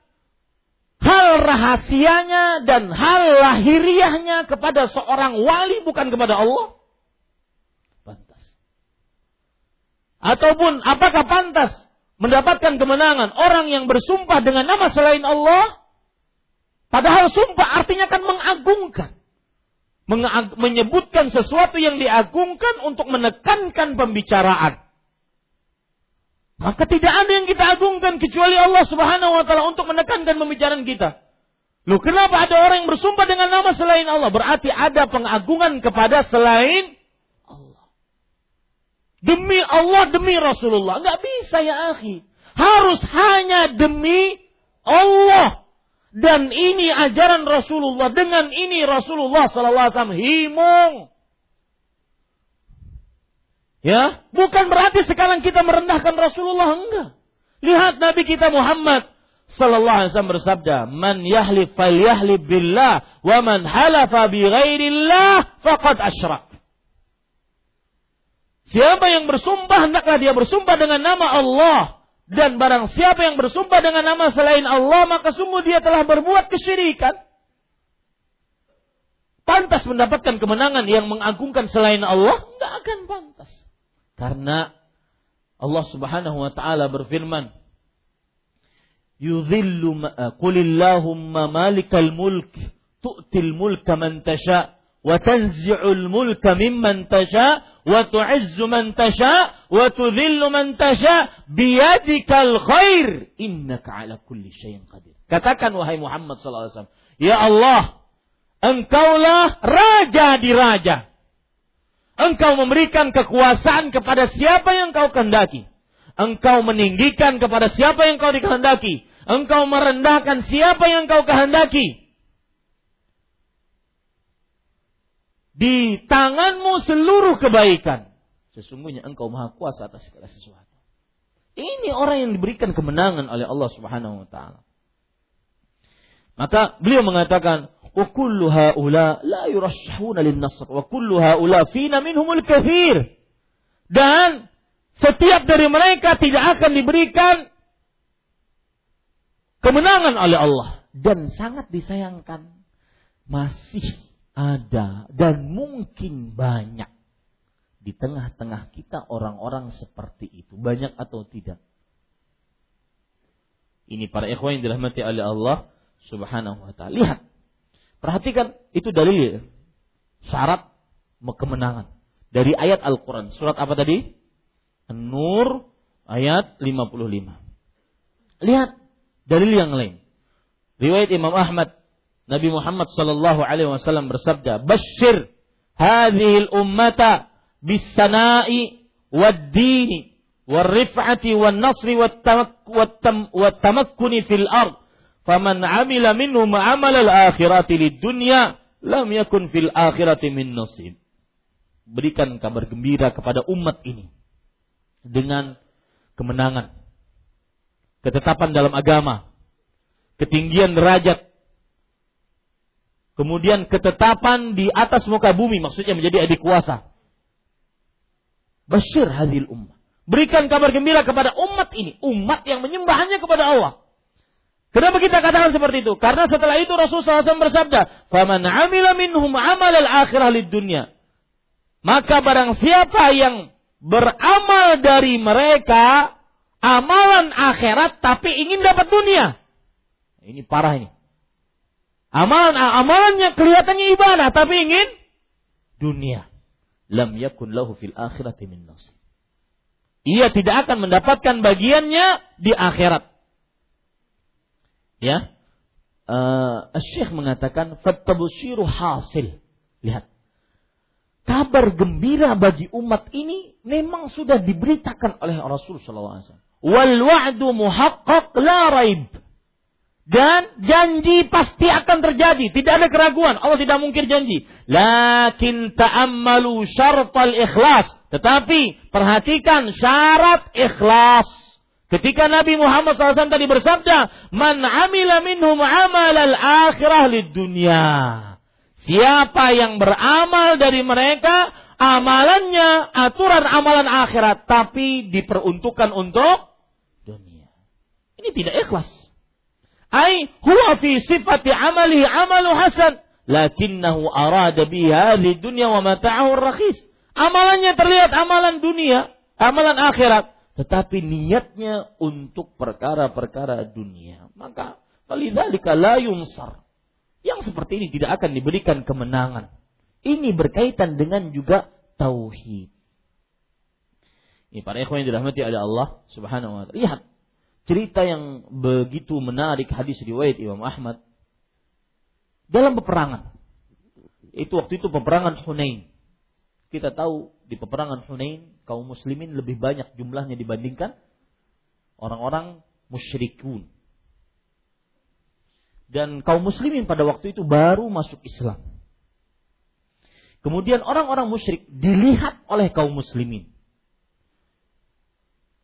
hal rahasianya dan hal lahiriahnya kepada seorang wali bukan kepada Allah? Ataupun apakah pantas mendapatkan kemenangan orang yang bersumpah dengan nama selain Allah? Padahal sumpah artinya kan mengagungkan. menyebutkan sesuatu yang diagungkan untuk menekankan pembicaraan. Maka tidak ada yang kita agungkan kecuali Allah Subhanahu wa taala untuk menekankan pembicaraan kita. Loh, kenapa ada orang yang bersumpah dengan nama selain Allah? Berarti ada pengagungan kepada selain Demi Allah, demi Rasulullah. Nggak bisa ya akhi. Harus hanya demi Allah. Dan ini ajaran Rasulullah. Dengan ini Rasulullah SAW himung. Ya, bukan berarti sekarang kita merendahkan Rasulullah enggak. Lihat Nabi kita Muhammad sallallahu alaihi wasallam bersabda, "Man yahlif falyahlif billah wa man halafa bi ghairillah faqad asyrak." Siapa yang bersumpah, hendaklah dia bersumpah dengan nama Allah. Dan barang siapa yang bersumpah dengan nama selain Allah, maka sungguh dia telah berbuat kesyirikan. Pantas mendapatkan kemenangan yang mengagungkan selain Allah? Tidak akan pantas. Karena Allah subhanahu wa ta'ala berfirman, Yudhillu qulillahumma malikal mulk tu'til mulka man tasha' wa tanzi'ul mulka mimman tasha' wa tu'izzu man tasha wa tudhillu man tasha biyadikal khair innaka ala kulli syai'in qadir. Katakan wahai Muhammad sallallahu alaihi wasallam, ya Allah, engkaulah raja di raja. Engkau memberikan kekuasaan kepada siapa yang kau kehendaki. Engkau meninggikan kepada siapa yang kau dikehendaki. Engkau merendahkan siapa yang kau kehendaki. Di tanganmu seluruh kebaikan. Sesungguhnya engkau maha kuasa atas segala sesuatu. Ini orang yang diberikan kemenangan oleh Allah Subhanahu wa taala. Maka beliau mengatakan, "Wa kullu haula la yurashshahuna lin-nasr wa kullu haula fina minhumul kathir." Dan setiap dari mereka tidak akan diberikan kemenangan oleh Allah dan sangat disayangkan masih ada dan mungkin banyak di tengah-tengah kita orang-orang seperti itu. Banyak atau tidak? Ini para ikhwan yang dirahmati oleh Allah Subhanahu wa taala. Lihat. Perhatikan itu dalil syarat kemenangan dari ayat Al-Qur'an. Surat apa tadi? An-Nur ayat 55. Lihat dalil yang lain. Riwayat Imam Ahmad Nabi Muhammad sallallahu alaihi wasallam bersabda, "Basyir hadhil ummata bis-sana'i wad-dini war-rif'ati wan-nasri wat-tamakkuni fil ard. Faman 'amila minhum 'amal al-akhirati lid-dunya, lam yakun fil akhirati min nasib." Berikan kabar gembira kepada umat ini dengan kemenangan, ketetapan dalam agama, ketinggian derajat, kemudian ketetapan di atas muka bumi maksudnya menjadi adik kuasa. Basyir hadil ummah. Berikan kabar gembira kepada umat ini, umat yang menyembah hanya kepada Allah. Kenapa kita katakan seperti itu? Karena setelah itu Rasulullah SAW bersabda, "Faman amila minhum amal al-akhirah lid dunya." Maka barang siapa yang beramal dari mereka amalan akhirat tapi ingin dapat dunia. Ini parah ini. Amalan amalannya kelihatannya ibadah tapi ingin dunia. Lam yakun lahu fil akhirati min nasib. Ia tidak akan mendapatkan bagiannya di akhirat. Ya. Uh, Syekh mengatakan fattabusyiru hasil. Lihat. Kabar gembira bagi umat ini memang sudah diberitakan oleh Rasul sallallahu alaihi wasallam. Wal wa'du muhaqqaq la raib dan janji pasti akan terjadi, tidak ada keraguan. Allah tidak mungkin janji. Lakin ta'ammalu syartal ikhlas. Tetapi perhatikan syarat ikhlas. Ketika Nabi Muhammad SAW tadi bersabda, Man amila minhum amal al-akhirah lid dunya. Siapa yang beramal dari mereka, amalannya aturan amalan akhirat, tapi diperuntukkan untuk dunia. Ini tidak ikhlas. Ai huwa fi sifati amali amalu hasan. Lakinnahu arada bi hadhi dunya wa mata'ahu rakhis. Amalannya terlihat amalan dunia, amalan akhirat. Tetapi niatnya untuk perkara-perkara dunia. Maka falidzalika la yunsar. Yang seperti ini tidak akan diberikan kemenangan. Ini berkaitan dengan juga tauhid. Ini para ikhwan yang dirahmati oleh Allah Subhanahu wa taala. Lihat cerita yang begitu menarik hadis riwayat Imam Ahmad dalam peperangan. Itu waktu itu peperangan Hunain. Kita tahu di peperangan Hunain kaum muslimin lebih banyak jumlahnya dibandingkan orang-orang musyrikun. Dan kaum muslimin pada waktu itu baru masuk Islam. Kemudian orang-orang musyrik dilihat oleh kaum muslimin.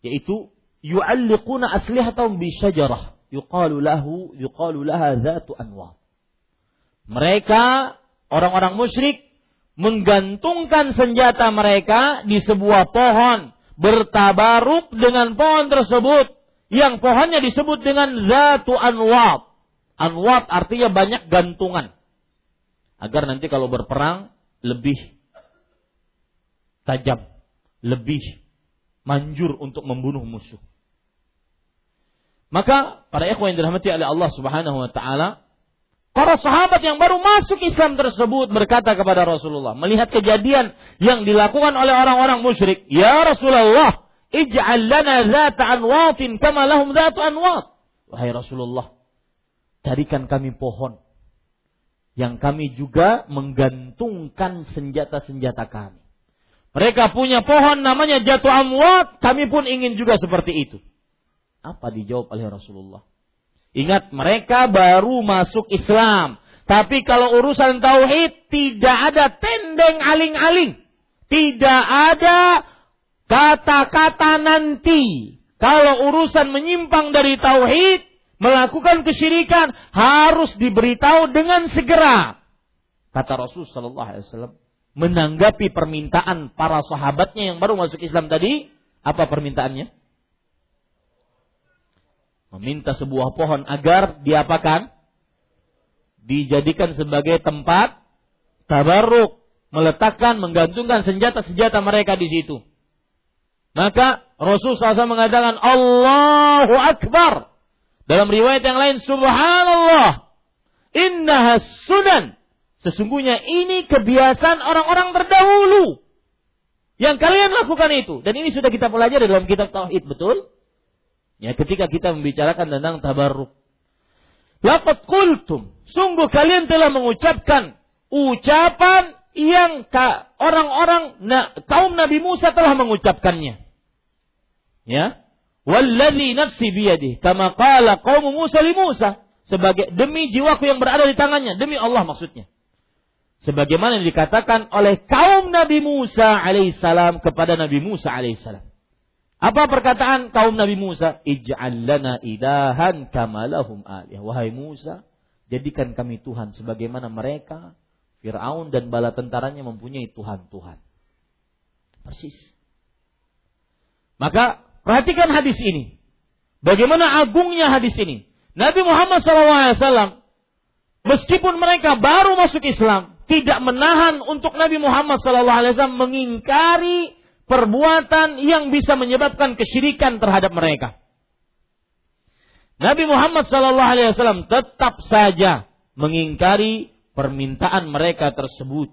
Yaitu yu'alliquna aslihatahum bi syajarah yuqalu lahu yuqalu laha dzatu anwa. Mereka orang-orang musyrik menggantungkan senjata mereka di sebuah pohon bertabaruk dengan pohon tersebut yang pohonnya disebut dengan zatu anwat. Anwat artinya banyak gantungan. Agar nanti kalau berperang lebih tajam, lebih manjur untuk membunuh musuh. Maka para ikhwan yang dirahmati oleh Allah Subhanahu wa taala, Para sahabat yang baru masuk Islam tersebut berkata kepada Rasulullah, melihat kejadian yang dilakukan oleh orang-orang musyrik, "Ya Rasulullah, ij'al lana zata anwatin kama lahum zatu anwat." Wahai Rasulullah, carikan kami pohon yang kami juga menggantungkan senjata-senjata kami. Mereka punya pohon namanya jatuh amwat, kami pun ingin juga seperti itu. Apa dijawab oleh Rasulullah? Ingat mereka baru masuk Islam. Tapi kalau urusan tauhid tidak ada tendeng aling-aling. Tidak ada kata-kata nanti. Kalau urusan menyimpang dari tauhid, melakukan kesyirikan harus diberitahu dengan segera. Kata Rasul sallallahu alaihi wasallam menanggapi permintaan para sahabatnya yang baru masuk Islam tadi, apa permintaannya? Meminta sebuah pohon agar diapakan? Dijadikan sebagai tempat tabarruk, meletakkan, menggantungkan senjata-senjata mereka di situ. Maka Rasul SAW mengatakan Allahu Akbar. Dalam riwayat yang lain Subhanallah. Inna sunan. Sesungguhnya ini kebiasaan orang-orang terdahulu. Yang kalian lakukan itu. Dan ini sudah kita pelajari dalam kitab Tauhid, betul? Ya, ketika kita membicarakan tentang tabarruk. Laqad qultum, sungguh kalian telah mengucapkan ucapan yang orang-orang kaum Nabi Musa telah mengucapkannya. Ya. Walladzi nafsi biyadih kama qala qaum Musa li Musa sebagai demi jiwaku yang berada di tangannya, demi Allah maksudnya. Sebagaimana yang dikatakan oleh kaum Nabi Musa alaihissalam kepada Nabi Musa alaihissalam. Apa perkataan kaum Nabi Musa? Ij'al lana ilahan kamalahum alih. Wahai Musa, jadikan kami Tuhan sebagaimana mereka, Fir'aun dan bala tentaranya mempunyai Tuhan-Tuhan. Persis. Maka perhatikan hadis ini. Bagaimana agungnya hadis ini. Nabi Muhammad SAW, meskipun mereka baru masuk Islam, tidak menahan untuk Nabi Muhammad SAW mengingkari perbuatan yang bisa menyebabkan kesyirikan terhadap mereka. Nabi Muhammad sallallahu alaihi wasallam tetap saja mengingkari permintaan mereka tersebut.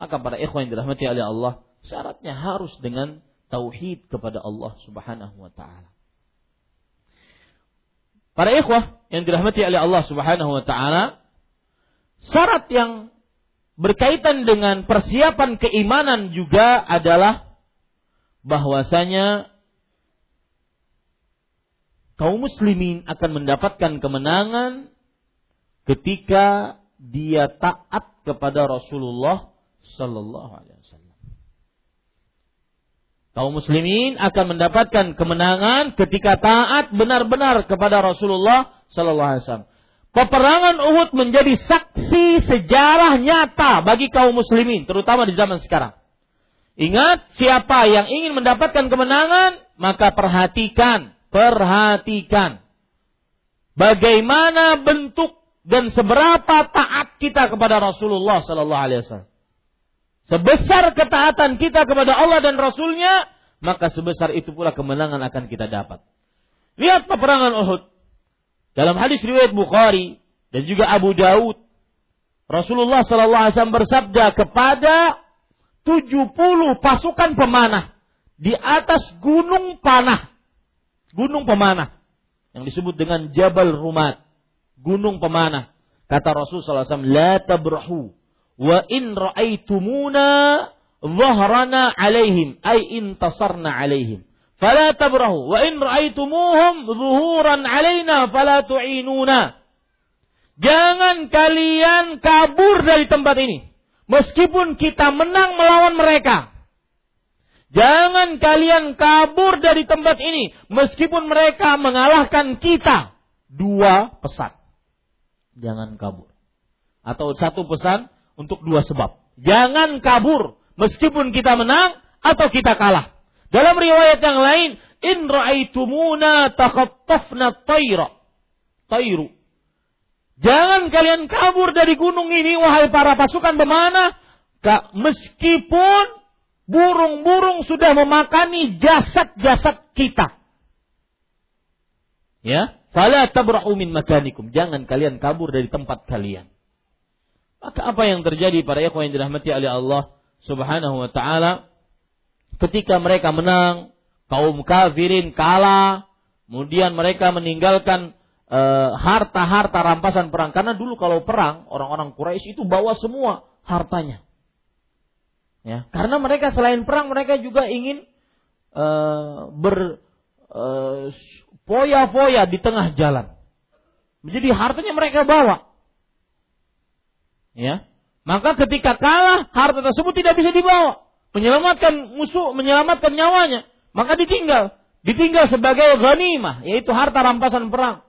Maka para ikhwan yang dirahmati oleh Allah, syaratnya harus dengan tauhid kepada Allah Subhanahu wa taala. Para ikhwah yang dirahmati oleh Allah Subhanahu wa taala, syarat yang berkaitan dengan persiapan keimanan juga adalah bahwasanya kaum muslimin akan mendapatkan kemenangan ketika dia taat kepada Rasulullah sallallahu alaihi wasallam. Kaum muslimin akan mendapatkan kemenangan ketika taat benar-benar kepada Rasulullah sallallahu alaihi wasallam. Peperangan Uhud menjadi saksi sejarah nyata bagi kaum muslimin, terutama di zaman sekarang. Ingat, siapa yang ingin mendapatkan kemenangan, maka perhatikan, perhatikan. Bagaimana bentuk dan seberapa taat kita kepada Rasulullah sallallahu alaihi wasallam. Sebesar ketaatan kita kepada Allah dan Rasulnya, maka sebesar itu pula kemenangan akan kita dapat. Lihat peperangan Uhud. Dalam hadis riwayat Bukhari dan juga Abu Daud, Rasulullah sallallahu alaihi wasallam bersabda kepada 70 pasukan pemanah di atas gunung panah. Gunung pemanah yang disebut dengan Jabal Rumat, gunung pemanah. Kata Rasul SAW, La tabrahu wa in ra'aitumuna dhahrana alaihim ay intasarna alaihim. Fala tabrahu wa in ra'aitumuhum zuhuran alaina fala tu'inuna. Jangan kalian kabur dari tempat ini. Meskipun kita menang melawan mereka. Jangan kalian kabur dari tempat ini. Meskipun mereka mengalahkan kita. Dua pesan. Jangan kabur. Atau satu pesan untuk dua sebab. Jangan kabur. Meskipun kita menang atau kita kalah. Dalam riwayat yang lain. In ra'aitumuna takhattafna tayra. Tayru. Jangan kalian kabur dari gunung ini, wahai para pasukan pemanah. Meskipun burung-burung sudah memakani jasad-jasad kita. Ya, fala tabrahu min makanikum. Jangan kalian kabur dari tempat kalian. Maka apa yang terjadi para ikhwan yang dirahmati oleh Allah Subhanahu wa taala ketika mereka menang, kaum kafirin kalah, kemudian mereka meninggalkan harta-harta rampasan perang karena dulu kalau perang orang-orang Quraisy itu bawa semua hartanya. Ya, karena mereka selain perang mereka juga ingin uh, ber uh, foya-foya di tengah jalan. Jadi hartanya mereka bawa. Ya. Maka ketika kalah, harta tersebut tidak bisa dibawa. Menyelamatkan musuh, menyelamatkan nyawanya. Maka ditinggal. Ditinggal sebagai ghanimah, yaitu harta rampasan perang.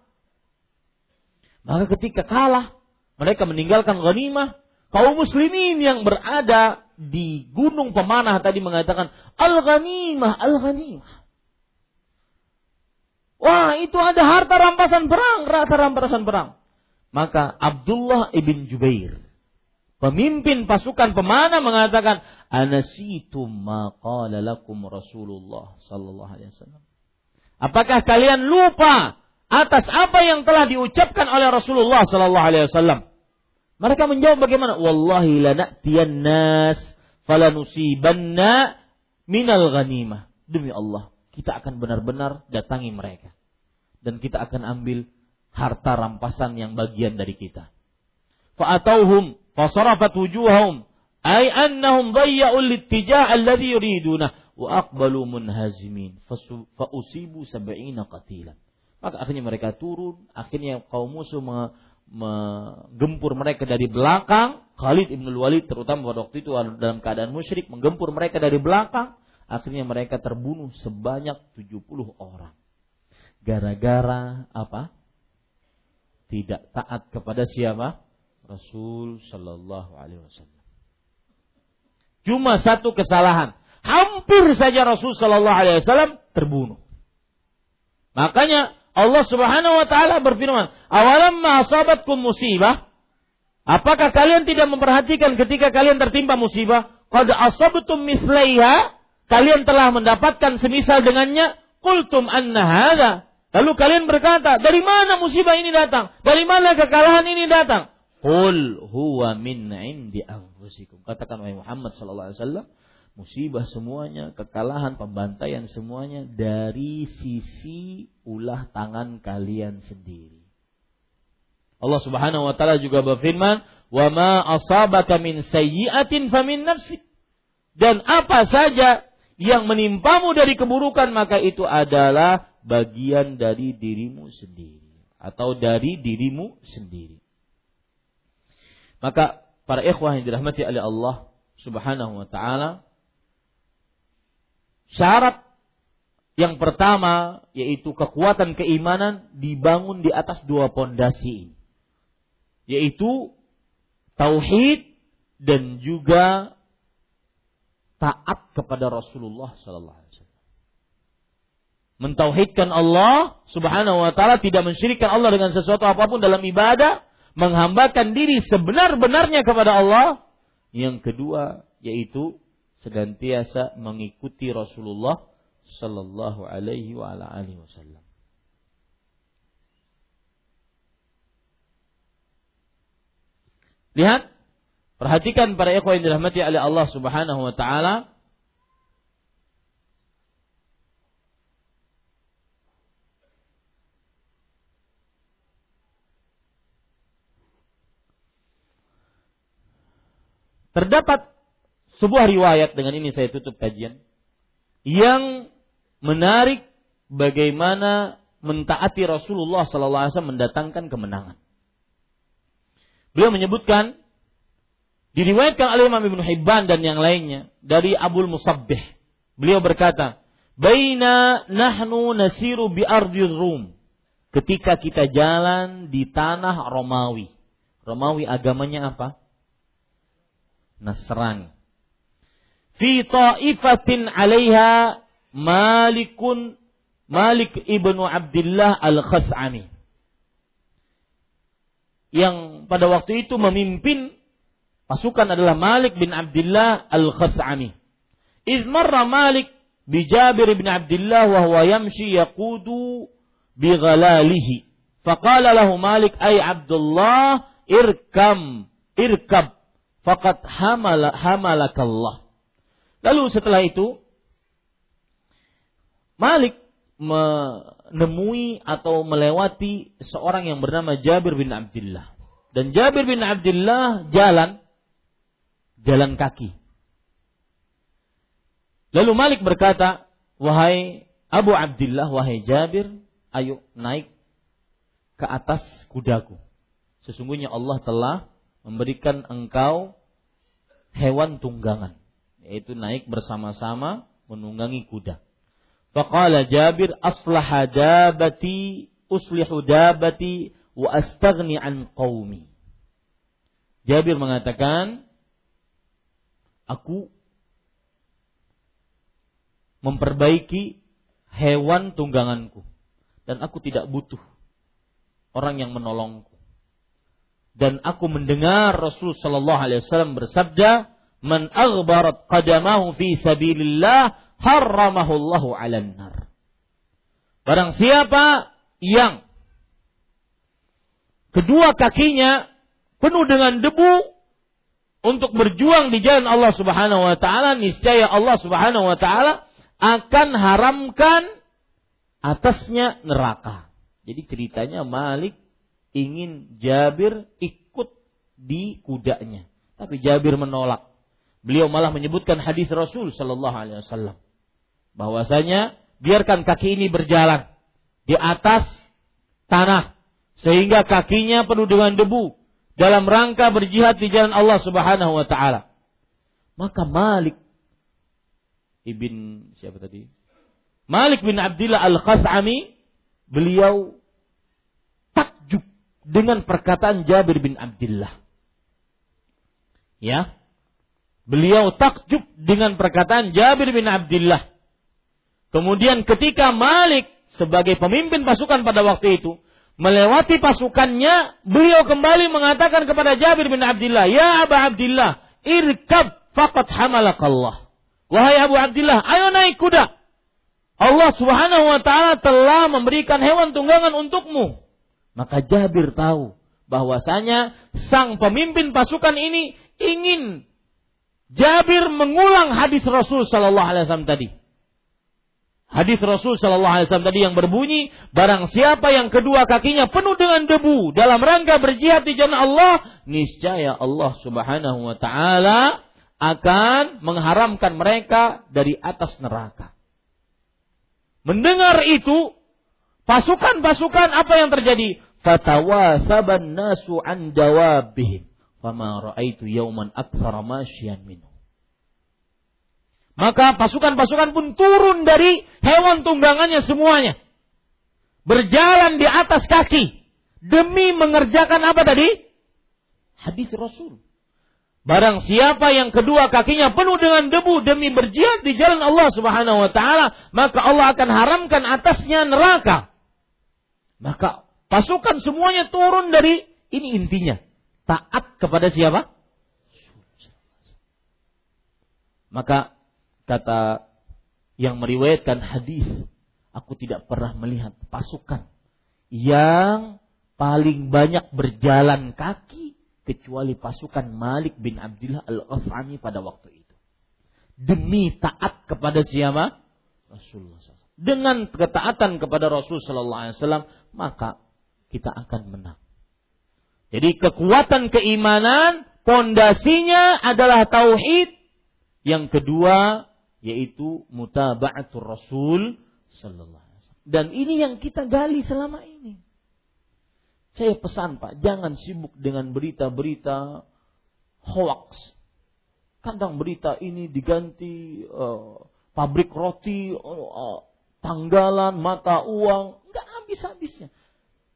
Maka ketika kalah, mereka meninggalkan ghanimah. Kaum muslimin yang berada di gunung pemanah tadi mengatakan, Al-ghanimah, al-ghanimah. Wah, itu ada harta rampasan perang, harta rampasan perang. Maka Abdullah ibn Jubair, pemimpin pasukan pemanah mengatakan, "Anasitum ma qala lakum Rasulullah sallallahu alaihi wasallam." Apakah kalian lupa atas apa yang telah diucapkan oleh Rasulullah sallallahu alaihi wasallam? Mereka menjawab bagaimana? Wallahi lana'tiyan nas falanusibanna minal ghanimah. Demi Allah, kita akan benar-benar datangi mereka dan kita akan ambil harta rampasan yang bagian dari kita. Fa'atauhum fasarafat wujuhahum ay annahum dhayya'u littijah alladhi yuriduna wa aqbalu munhazimin fa'usibu sab'ina qatilan. Maka akhirnya mereka turun, akhirnya kaum musuh menggempur mereka dari belakang. Khalid ibn Walid terutama pada waktu itu dalam keadaan musyrik menggempur mereka dari belakang Akhirnya mereka terbunuh sebanyak 70 orang. Gara-gara apa? Tidak taat kepada siapa? Rasul Shallallahu Alaihi Wasallam. Cuma satu kesalahan. Hampir saja Rasul Shallallahu Alaihi Wasallam terbunuh. Makanya Allah Subhanahu Wa Taala berfirman, awalam asabatkum musibah. Apakah kalian tidak memperhatikan ketika kalian tertimpa musibah? Qad asabtum mislaiha kalian telah mendapatkan semisal dengannya, kultum anna hadha. Lalu kalian berkata, dari mana musibah ini datang? Dari mana kekalahan ini datang? Qul huwa min indi anfusikum. Katakan wahai Muhammad sallallahu alaihi wasallam, musibah semuanya, kekalahan, pembantaian semuanya dari sisi ulah tangan kalian sendiri. Allah Subhanahu wa taala juga berfirman, "Wa ma asabaka min sayyi'atin famin nafsik." Dan apa saja yang menimpamu dari keburukan maka itu adalah bagian dari dirimu sendiri atau dari dirimu sendiri. Maka para ikhwah yang dirahmati oleh Allah Subhanahu wa taala syarat yang pertama yaitu kekuatan keimanan dibangun di atas dua pondasi yaitu tauhid dan juga taat kepada Rasulullah sallallahu alaihi wasallam. Mentauhidkan Allah Subhanahu wa taala tidak mensyirikkan Allah dengan sesuatu apa pun dalam ibadah, menghambakan diri sebenar-benarnya kepada Allah. Yang kedua yaitu senantiasa mengikuti Rasulullah sallallahu alaihi wa ala alihi wasallam. Lihat Perhatikan para ikhwan yang dirahmati oleh Allah Subhanahu wa taala. Terdapat sebuah riwayat dengan ini saya tutup kajian yang menarik bagaimana mentaati Rasulullah wasallam mendatangkan kemenangan. Beliau menyebutkan Diriwayatkan oleh Imam Ibn Hibban dan yang lainnya dari Abul Musabbih. Beliau berkata, "Baina nahnu nasiru bi ardi Rum." Ketika kita jalan di tanah Romawi. Romawi agamanya apa? Nasrani. Fi ta'ifatin 'alaiha Malikun Malik ibnu Abdullah al-Khas'ami. Yang pada waktu itu memimpin pasukan adalah Malik bin Abdullah Al-Khas'ami. Iz marra Malik bi Jabir bin Abdullah wa huwa yamshi yaqudu bi ghalalihi. Faqala lahu Malik ay Abdullah irkam irkab faqad hamala hamalakallah. Lalu setelah itu Malik menemui atau melewati seorang yang bernama Jabir bin Abdullah. Dan Jabir bin Abdullah jalan jalan kaki. Lalu Malik berkata, "Wahai Abu Abdullah, wahai Jabir, ayo naik ke atas kudaku. Sesungguhnya Allah telah memberikan engkau hewan tunggangan, yaitu naik bersama-sama menunggangi kuda." Faqala Jabir aslaha dabati uslihu dabati wa astaghni an qaumi. Jabir mengatakan aku memperbaiki hewan tungganganku dan aku tidak butuh orang yang menolongku. Dan aku mendengar Rasul sallallahu alaihi wasallam bersabda, "Man aghbarat qadamahu fi sabilillah harramahullahu 'alan nar. Barang siapa yang kedua kakinya penuh dengan debu untuk berjuang di jalan Allah Subhanahu wa taala, niscaya Allah Subhanahu wa taala akan haramkan atasnya neraka. Jadi ceritanya Malik ingin Jabir ikut di kudanya, tapi Jabir menolak. Beliau malah menyebutkan hadis Rasul Shallallahu Alaihi Wasallam bahwasanya biarkan kaki ini berjalan di atas tanah sehingga kakinya penuh dengan debu dalam rangka berjihad di jalan Allah Subhanahu wa taala. Maka Malik ibn siapa tadi? Malik bin Abdullah Al-Qas'ami beliau takjub dengan perkataan Jabir bin Abdullah. Ya. Beliau takjub dengan perkataan Jabir bin Abdullah. Kemudian ketika Malik sebagai pemimpin pasukan pada waktu itu melewati pasukannya, beliau kembali mengatakan kepada Jabir bin Abdullah, "Ya Abu Abdullah, irkab faqad hamalakallah." Wahai Abu Abdullah, ayo naik kuda. Allah Subhanahu wa taala telah memberikan hewan tunggangan untukmu. Maka Jabir tahu bahwasanya sang pemimpin pasukan ini ingin Jabir mengulang hadis Rasul sallallahu alaihi wasallam tadi. Hadis Rasul Shallallahu Alaihi Wasallam tadi yang berbunyi, barang siapa yang kedua kakinya penuh dengan debu dalam rangka berjihad di jalan Allah, niscaya Allah Subhanahu Wa Taala akan mengharamkan mereka dari atas neraka. Mendengar itu, pasukan-pasukan apa yang terjadi? Fatawa saban nasu an jawabihim. Fama ra'aitu yauman akthara masyian minhu. Maka pasukan-pasukan pun turun dari hewan tunggangannya semuanya. Berjalan di atas kaki. Demi mengerjakan apa tadi? Hadis Rasul. Barang siapa yang kedua kakinya penuh dengan debu demi berjihad di jalan Allah Subhanahu wa taala, maka Allah akan haramkan atasnya neraka. Maka pasukan semuanya turun dari ini intinya. Taat kepada siapa? Maka Kata yang meriwayatkan hadis, aku tidak pernah melihat pasukan yang paling banyak berjalan kaki kecuali pasukan Malik bin Abdullah al-Ghafani pada waktu itu. Demi taat kepada siapa? Rasulullah SAW. Dengan ketaatan kepada Rasul Wasallam maka kita akan menang. Jadi kekuatan keimanan pondasinya adalah tauhid. Yang kedua yaitu mutaba'atul Rasul sallallahu alaihi wasallam. Dan ini yang kita gali selama ini. Saya pesan Pak, jangan sibuk dengan berita-berita hoax. Kadang berita ini diganti uh, pabrik roti, uh, tanggalan, mata uang, nggak habis-habisnya.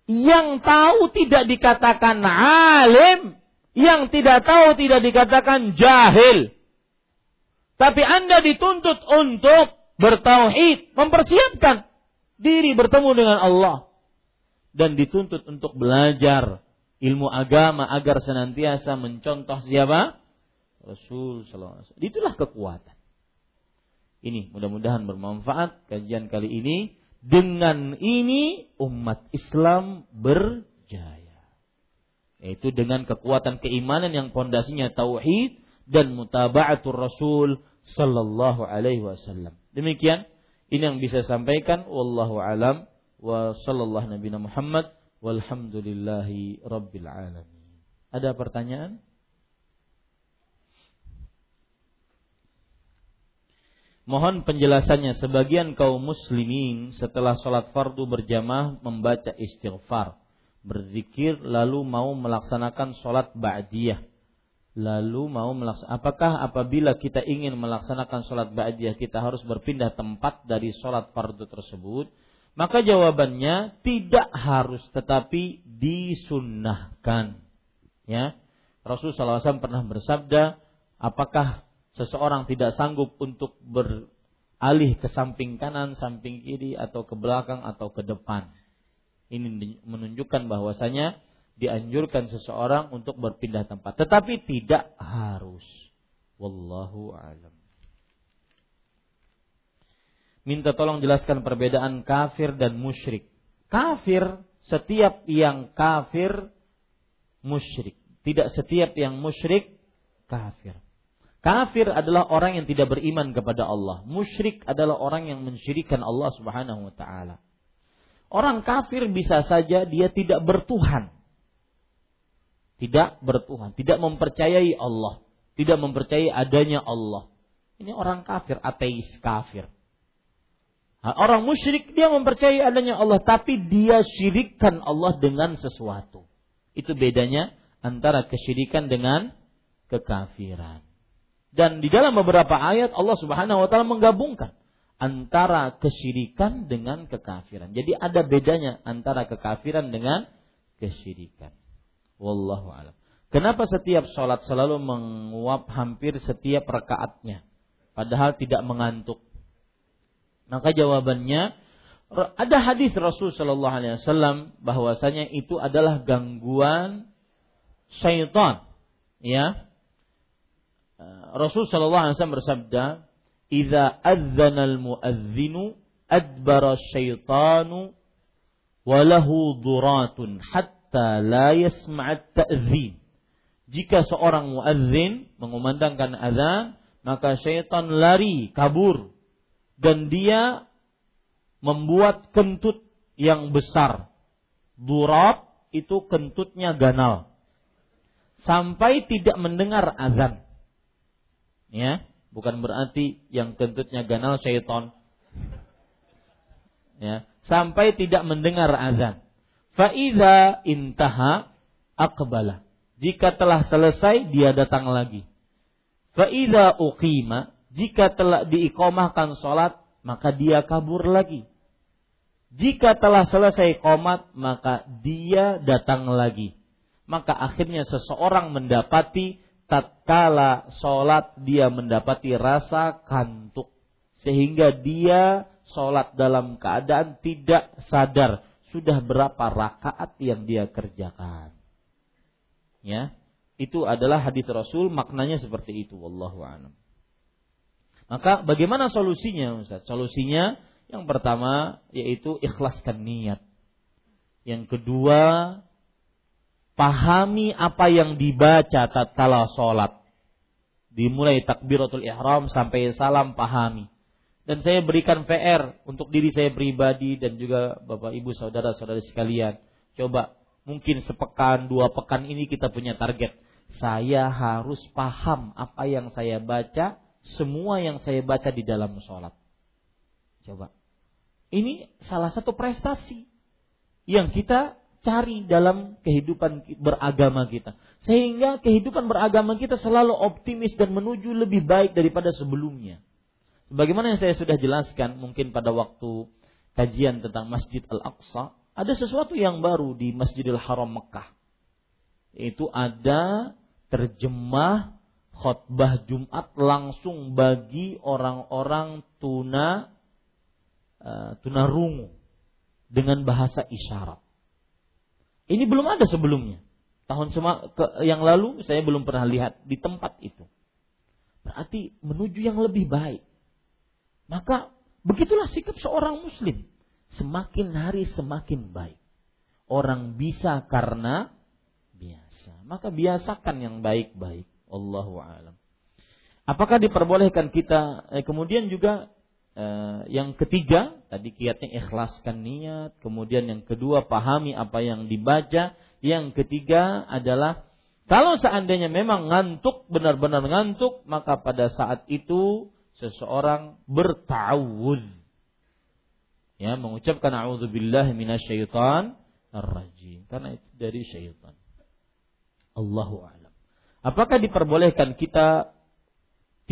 Yang tahu tidak dikatakan alim, yang tidak tahu tidak dikatakan jahil. Tapi Anda dituntut untuk bertauhid, mempersiapkan diri bertemu dengan Allah dan dituntut untuk belajar ilmu agama agar senantiasa mencontoh siapa? Rasul sallallahu. Itulah kekuatan. Ini mudah-mudahan bermanfaat kajian kali ini Dengan ini umat Islam berjaya. Yaitu dengan kekuatan keimanan yang pondasinya tauhid dan mutaba'atul Rasul sallallahu alaihi wasallam. Demikian ini yang bisa sampaikan wallahu alam wa sallallahu nabi Muhammad walhamdulillahi rabbil alamin. Ada pertanyaan? Mohon penjelasannya sebagian kaum muslimin setelah sholat fardu berjamaah membaca istighfar, berzikir lalu mau melaksanakan sholat ba'diyah. Lalu mau melaksanakan, apakah apabila kita ingin melaksanakan sholat ba'diyah kita harus berpindah tempat dari sholat fardu tersebut? Maka jawabannya tidak harus tetapi disunnahkan. Ya. Rasulullah SAW pernah bersabda, apakah seseorang tidak sanggup untuk beralih ke samping kanan, samping kiri atau ke belakang atau ke depan. Ini menunjukkan bahwasanya dianjurkan seseorang untuk berpindah tempat, tetapi tidak harus. Wallahu alam. Minta tolong jelaskan perbedaan kafir dan musyrik. Kafir setiap yang kafir musyrik. Tidak setiap yang musyrik kafir. Kafir adalah orang yang tidak beriman kepada Allah. Musyrik adalah orang yang mensyirikan Allah Subhanahu wa taala. Orang kafir bisa saja dia tidak bertuhan. Tidak bertuhan, tidak mempercayai Allah, tidak mempercayai adanya Allah. Ini orang kafir, ateis kafir. Orang musyrik dia mempercayai adanya Allah tapi dia syirikkan Allah dengan sesuatu. Itu bedanya antara kesyirikan dengan kekafiran. Dan di dalam beberapa ayat Allah Subhanahu wa taala menggabungkan antara kesyirikan dengan kekafiran. Jadi ada bedanya antara kekafiran dengan kesyirikan. Wallahu alam. Kenapa setiap sholat selalu menguap hampir setiap rakaatnya, padahal tidak mengantuk? Maka jawabannya ada hadis Rasul Shallallahu Alaihi Wasallam bahwasanya itu adalah gangguan syaitan, ya Rasul sallallahu alaihi wasallam bersabda, "Idza adzana al-muadzinu adbara syaitanu wa lahu duratun hatta la yasma'at ta'zin." Jika seorang muadzin mengumandangkan azan, maka syaitan lari, kabur dan dia membuat kentut yang besar. Durat itu kentutnya ganal. Sampai tidak mendengar azan ya bukan berarti yang kentutnya ganal syaitan. Ya sampai tidak mendengar azan. Faiza intaha akbala jika telah selesai dia datang lagi. Faiza uqima jika telah diikomahkan sholat maka dia kabur lagi. Jika telah selesai komat maka dia datang lagi. Maka akhirnya seseorang mendapati tatkala sholat dia mendapati rasa kantuk sehingga dia sholat dalam keadaan tidak sadar sudah berapa rakaat yang dia kerjakan. Ya, itu adalah hadis Rasul maknanya seperti itu wallahu a'lam. Maka bagaimana solusinya Ustaz? Solusinya yang pertama yaitu ikhlaskan niat. Yang kedua pahami apa yang dibaca tatkala sholat. Dimulai takbiratul ihram sampai salam pahami. Dan saya berikan PR untuk diri saya pribadi dan juga Bapak Ibu saudara-saudara sekalian. Coba mungkin sepekan, dua pekan ini kita punya target. Saya harus paham apa yang saya baca, semua yang saya baca di dalam sholat. Coba. Ini salah satu prestasi yang kita cari dalam kehidupan beragama kita. Sehingga kehidupan beragama kita selalu optimis dan menuju lebih baik daripada sebelumnya. Bagaimana yang saya sudah jelaskan mungkin pada waktu kajian tentang Masjid Al-Aqsa, ada sesuatu yang baru di Masjidil Haram Mekah. Itu ada terjemah khutbah Jumat langsung bagi orang-orang tuna uh, tunarungu dengan bahasa isyarat. Ini belum ada sebelumnya. Tahun yang lalu saya belum pernah lihat di tempat itu. Berarti menuju yang lebih baik. Maka begitulah sikap seorang muslim. semakin hari semakin baik. Orang bisa karena biasa. Maka biasakan yang baik-baik. Allahu alam. Apakah diperbolehkan kita eh, kemudian juga eh, yang ketiga tadi kiatnya ikhlaskan niat, kemudian yang kedua pahami apa yang dibaca, yang ketiga adalah kalau seandainya memang ngantuk benar-benar ngantuk maka pada saat itu seseorang bertawud ya mengucapkan a'udzubillahi minasyaitan ar-rajim karena itu dari syaitan. Allahu a'lam. Apakah diperbolehkan kita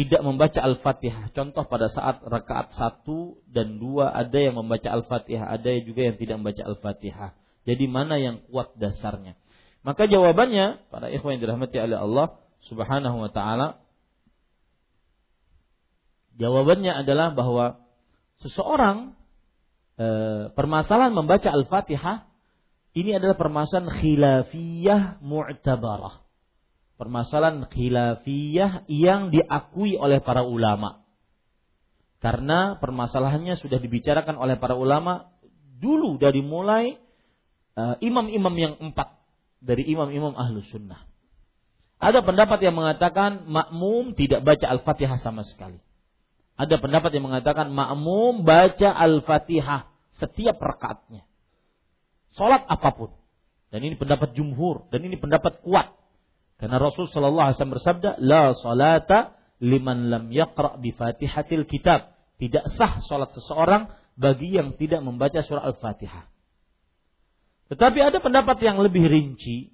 tidak membaca Al-Fatihah. Contoh pada saat rakaat satu dan dua ada yang membaca Al-Fatihah, ada juga yang tidak membaca Al-Fatihah. Jadi mana yang kuat dasarnya? Maka jawabannya para ikhwan yang dirahmati oleh Allah Subhanahu wa taala jawabannya adalah bahwa seseorang e, permasalahan membaca Al-Fatihah ini adalah permasalahan khilafiyah mu'tabarah permasalahan khilafiyah yang diakui oleh para ulama. Karena permasalahannya sudah dibicarakan oleh para ulama dulu dari mulai uh, imam-imam yang empat dari imam-imam ahlu sunnah. Ada pendapat yang mengatakan makmum tidak baca al-fatihah sama sekali. Ada pendapat yang mengatakan makmum baca al-fatihah setiap rakaatnya. Salat apa pun. Dan ini pendapat jumhur dan ini pendapat kuat karena Rasul Shallallahu Alaihi Wasallam bersabda, la salata liman lam yaqra bi fatihatil kitab. Tidak sah salat seseorang bagi yang tidak membaca surah Al-Fatihah. Tetapi ada pendapat yang lebih rinci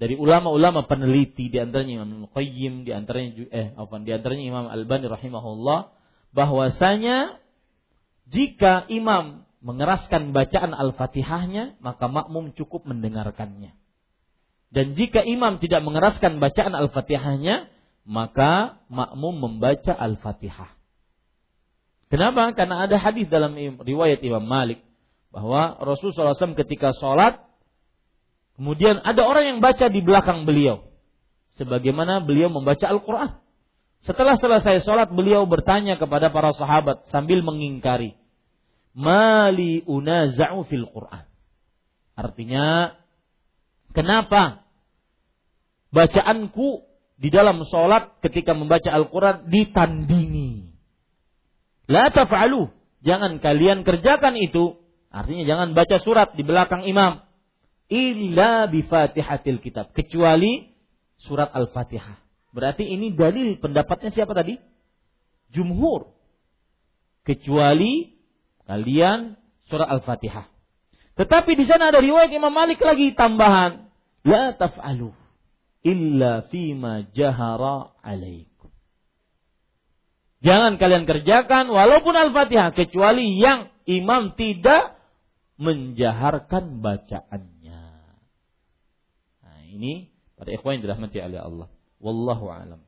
dari ulama-ulama peneliti di antaranya Imam Qayyim, di antaranya eh apa di antaranya Imam Al-Bani rahimahullah bahwasanya jika imam mengeraskan bacaan Al-Fatihahnya maka makmum cukup mendengarkannya. Dan jika imam tidak mengeraskan bacaan Al-Fatihahnya, maka makmum membaca Al-Fatihah. Kenapa? Karena ada hadis dalam riwayat Imam Malik bahwa Rasulullah SAW ketika sholat, kemudian ada orang yang baca di belakang beliau, sebagaimana beliau membaca Al-Quran. Setelah selesai sholat, beliau bertanya kepada para sahabat sambil mengingkari, Mali unaza'u fil Quran. Artinya, Kenapa? Bacaanku di dalam sholat ketika membaca Al-Quran ditandingi. La. Jangan kalian kerjakan itu. Artinya jangan baca surat di belakang imam. Illa bifatihatil kitab. Kecuali surat Al-Fatihah. Berarti ini dalil pendapatnya siapa tadi? Jumhur. Kecuali kalian surat Al-Fatihah. Tetapi di sana ada riwayat Imam Malik lagi tambahan. La taf'alu illa fima jahara alaikum. Jangan kalian kerjakan walaupun Al-Fatihah kecuali yang imam tidak menjaharkan bacaannya. Nah, ini pada ikhwan yang dirahmati oleh Allah. Wallahu alam.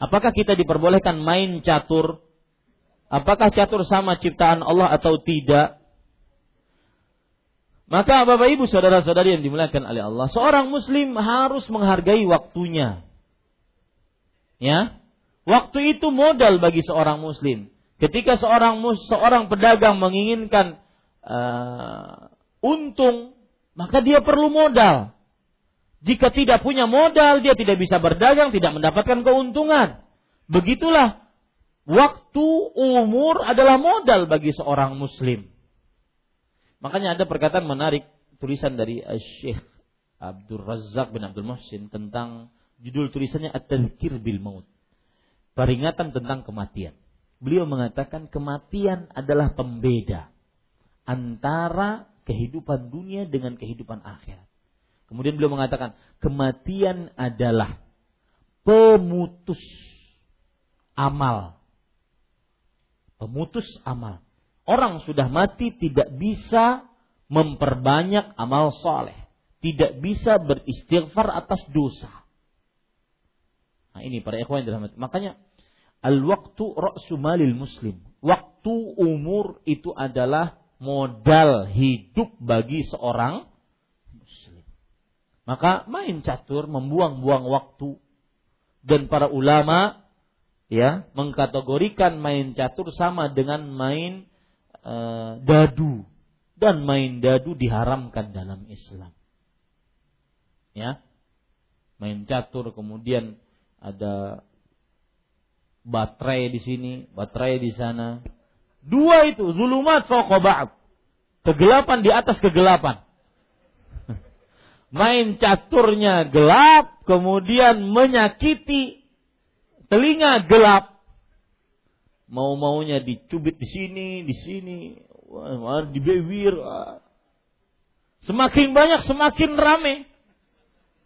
Apakah kita diperbolehkan main catur? Apakah catur sama ciptaan Allah atau tidak? Maka Bapak Ibu saudara-saudari yang dimuliakan oleh Allah, seorang muslim harus menghargai waktunya. Ya. Waktu itu modal bagi seorang muslim. Ketika seorang seorang pedagang menginginkan uh, untung, maka dia perlu modal. Jika tidak punya modal, dia tidak bisa berdagang, tidak mendapatkan keuntungan. Begitulah waktu umur adalah modal bagi seorang muslim. Makanya ada perkataan menarik tulisan dari Syekh Abdul Razak bin Abdul Muhsin tentang judul tulisannya At-Tadhkir bil Maut. Peringatan tentang kematian. Beliau mengatakan kematian adalah pembeda antara kehidupan dunia dengan kehidupan akhirat. Kemudian beliau mengatakan kematian adalah pemutus amal. Pemutus amal. Orang sudah mati tidak bisa memperbanyak amal soleh. Tidak bisa beristighfar atas dosa. Nah ini para ikhwan yang dirahmati. Makanya al-waktu ra'su malil muslim. Waktu umur itu adalah modal hidup bagi seorang muslim. Maka main catur membuang-buang waktu dan para ulama ya mengkategorikan main catur sama dengan main uh, dadu dan main dadu diharamkan dalam Islam. Ya. Main catur kemudian ada baterai di sini, baterai di sana. Dua itu zulumat fawqa Kegelapan di atas kegelapan. Main caturnya gelap, kemudian menyakiti telinga gelap. Mau-maunya dicubit di sini, di sini, wah, di bibir. Semakin banyak semakin rame.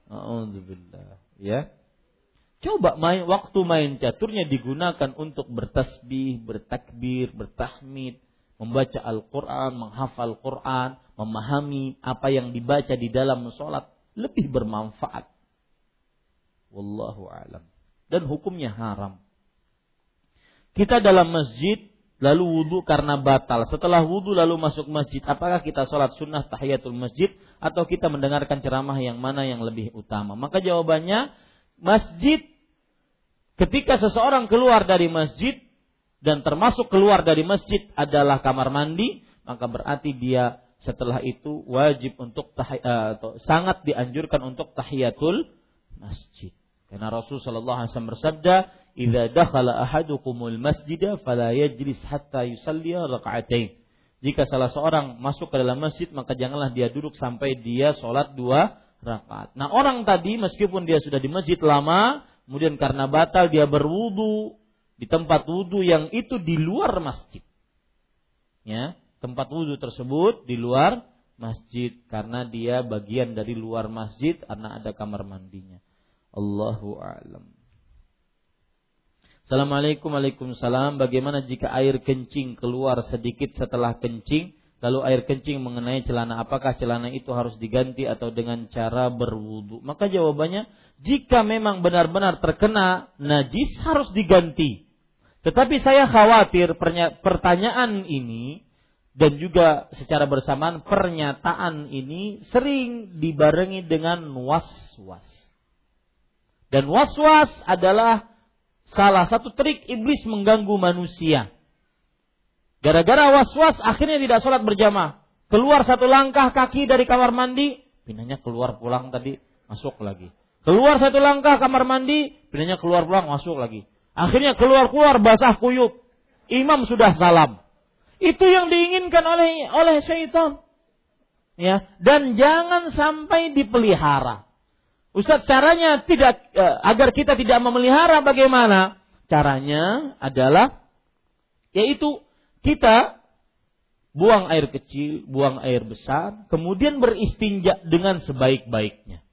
Alhamdulillah. Ya. Coba main waktu main caturnya digunakan untuk bertasbih, bertakbir, bertahmid, membaca Al-Qur'an, menghafal Qur'an, memahami apa yang dibaca di dalam sholat lebih bermanfaat. Wallahu alam. Dan hukumnya haram. Kita dalam masjid lalu wudhu karena batal. Setelah wudhu lalu masuk masjid, apakah kita sholat sunnah tahiyatul masjid atau kita mendengarkan ceramah yang mana yang lebih utama? Maka jawabannya masjid ketika seseorang keluar dari masjid dan termasuk keluar dari masjid adalah kamar mandi, maka berarti dia setelah itu wajib untuk tahi, uh, atau sangat dianjurkan untuk tahiyatul masjid. Karena Rasul sallallahu alaihi wasallam bersabda, "Idza dakhala ahadukumul masjida fala yajlis hatta yusalli raka'atain." Jika salah seorang masuk ke dalam masjid, maka janganlah dia duduk sampai dia sholat dua rakaat. Nah orang tadi meskipun dia sudah di masjid lama, kemudian karena batal dia berwudu di tempat wudu yang itu di luar masjid. Ya, tempat wudu tersebut di luar masjid karena dia bagian dari luar masjid karena ada kamar mandinya. Allahu a'lam. Assalamualaikum Waalaikumsalam. Bagaimana jika air kencing keluar sedikit setelah kencing? Lalu air kencing mengenai celana Apakah celana itu harus diganti atau dengan cara berwudu? Maka jawabannya Jika memang benar-benar terkena najis harus diganti. Tetapi saya khawatir pertanyaan ini Dan juga secara bersamaan pernyataan ini Sering dibarengi dengan was-was. Dan was-was adalah salah satu trik iblis mengganggu manusia. Gara-gara was-was akhirnya tidak sholat berjamaah. Keluar satu langkah kaki dari kamar mandi, pinanya keluar pulang tadi, masuk lagi. Keluar satu langkah kamar mandi, pinanya keluar pulang, masuk lagi. Akhirnya keluar-keluar basah kuyup. Imam sudah salam. Itu yang diinginkan oleh oleh syaitan. Ya, dan jangan sampai dipelihara. Ustaz caranya tidak eh, agar kita tidak memelihara bagaimana? Caranya adalah yaitu kita buang air kecil, buang air besar, kemudian beristinja dengan sebaik-baiknya.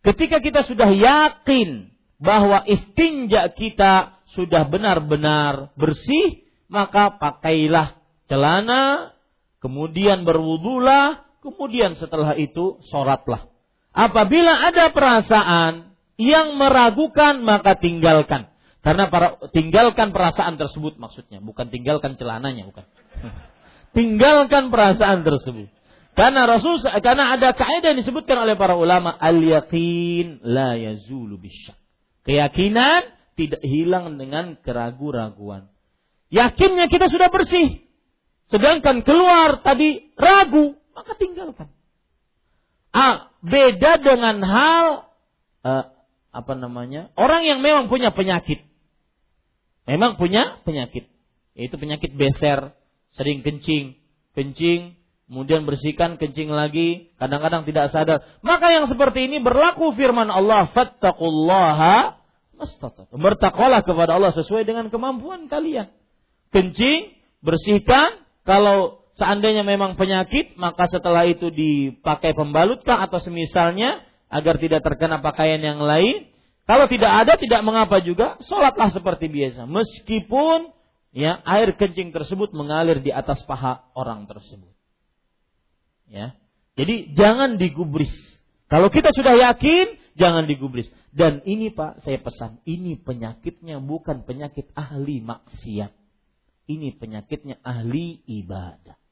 Ketika kita sudah yakin bahwa istinja kita sudah benar-benar bersih, maka pakailah celana, kemudian berwudulah, kemudian setelah itu sholatlah. Apabila ada perasaan yang meragukan maka tinggalkan. Karena para, tinggalkan perasaan tersebut maksudnya, bukan tinggalkan celananya, bukan. tinggalkan perasaan tersebut. Karena Rasul karena ada kaidah yang disebutkan oleh para ulama al yakin la yazulu bisyak. Keyakinan tidak hilang dengan keraguan-raguan. Yakinnya kita sudah bersih. Sedangkan keluar tadi ragu, maka tinggalkan. Beda dengan hal uh, apa namanya? Orang yang memang punya penyakit. Memang punya penyakit. Yaitu penyakit beser, sering kencing, kencing, kemudian bersihkan, kencing lagi, kadang-kadang tidak sadar. Maka yang seperti ini berlaku firman Allah, "Fattaqullaha mastata'tum." Bertakwalah kepada Allah sesuai dengan kemampuan kalian. Kencing, bersihkan, kalau seandainya memang penyakit, maka setelah itu dipakai pembalutkah atau semisalnya agar tidak terkena pakaian yang lain. Kalau tidak ada, tidak mengapa juga, sholatlah seperti biasa. Meskipun ya air kencing tersebut mengalir di atas paha orang tersebut. Ya, jadi jangan digubris. Kalau kita sudah yakin, jangan digubris. Dan ini Pak, saya pesan, ini penyakitnya bukan penyakit ahli maksiat. Ini penyakitnya ahli ibadah.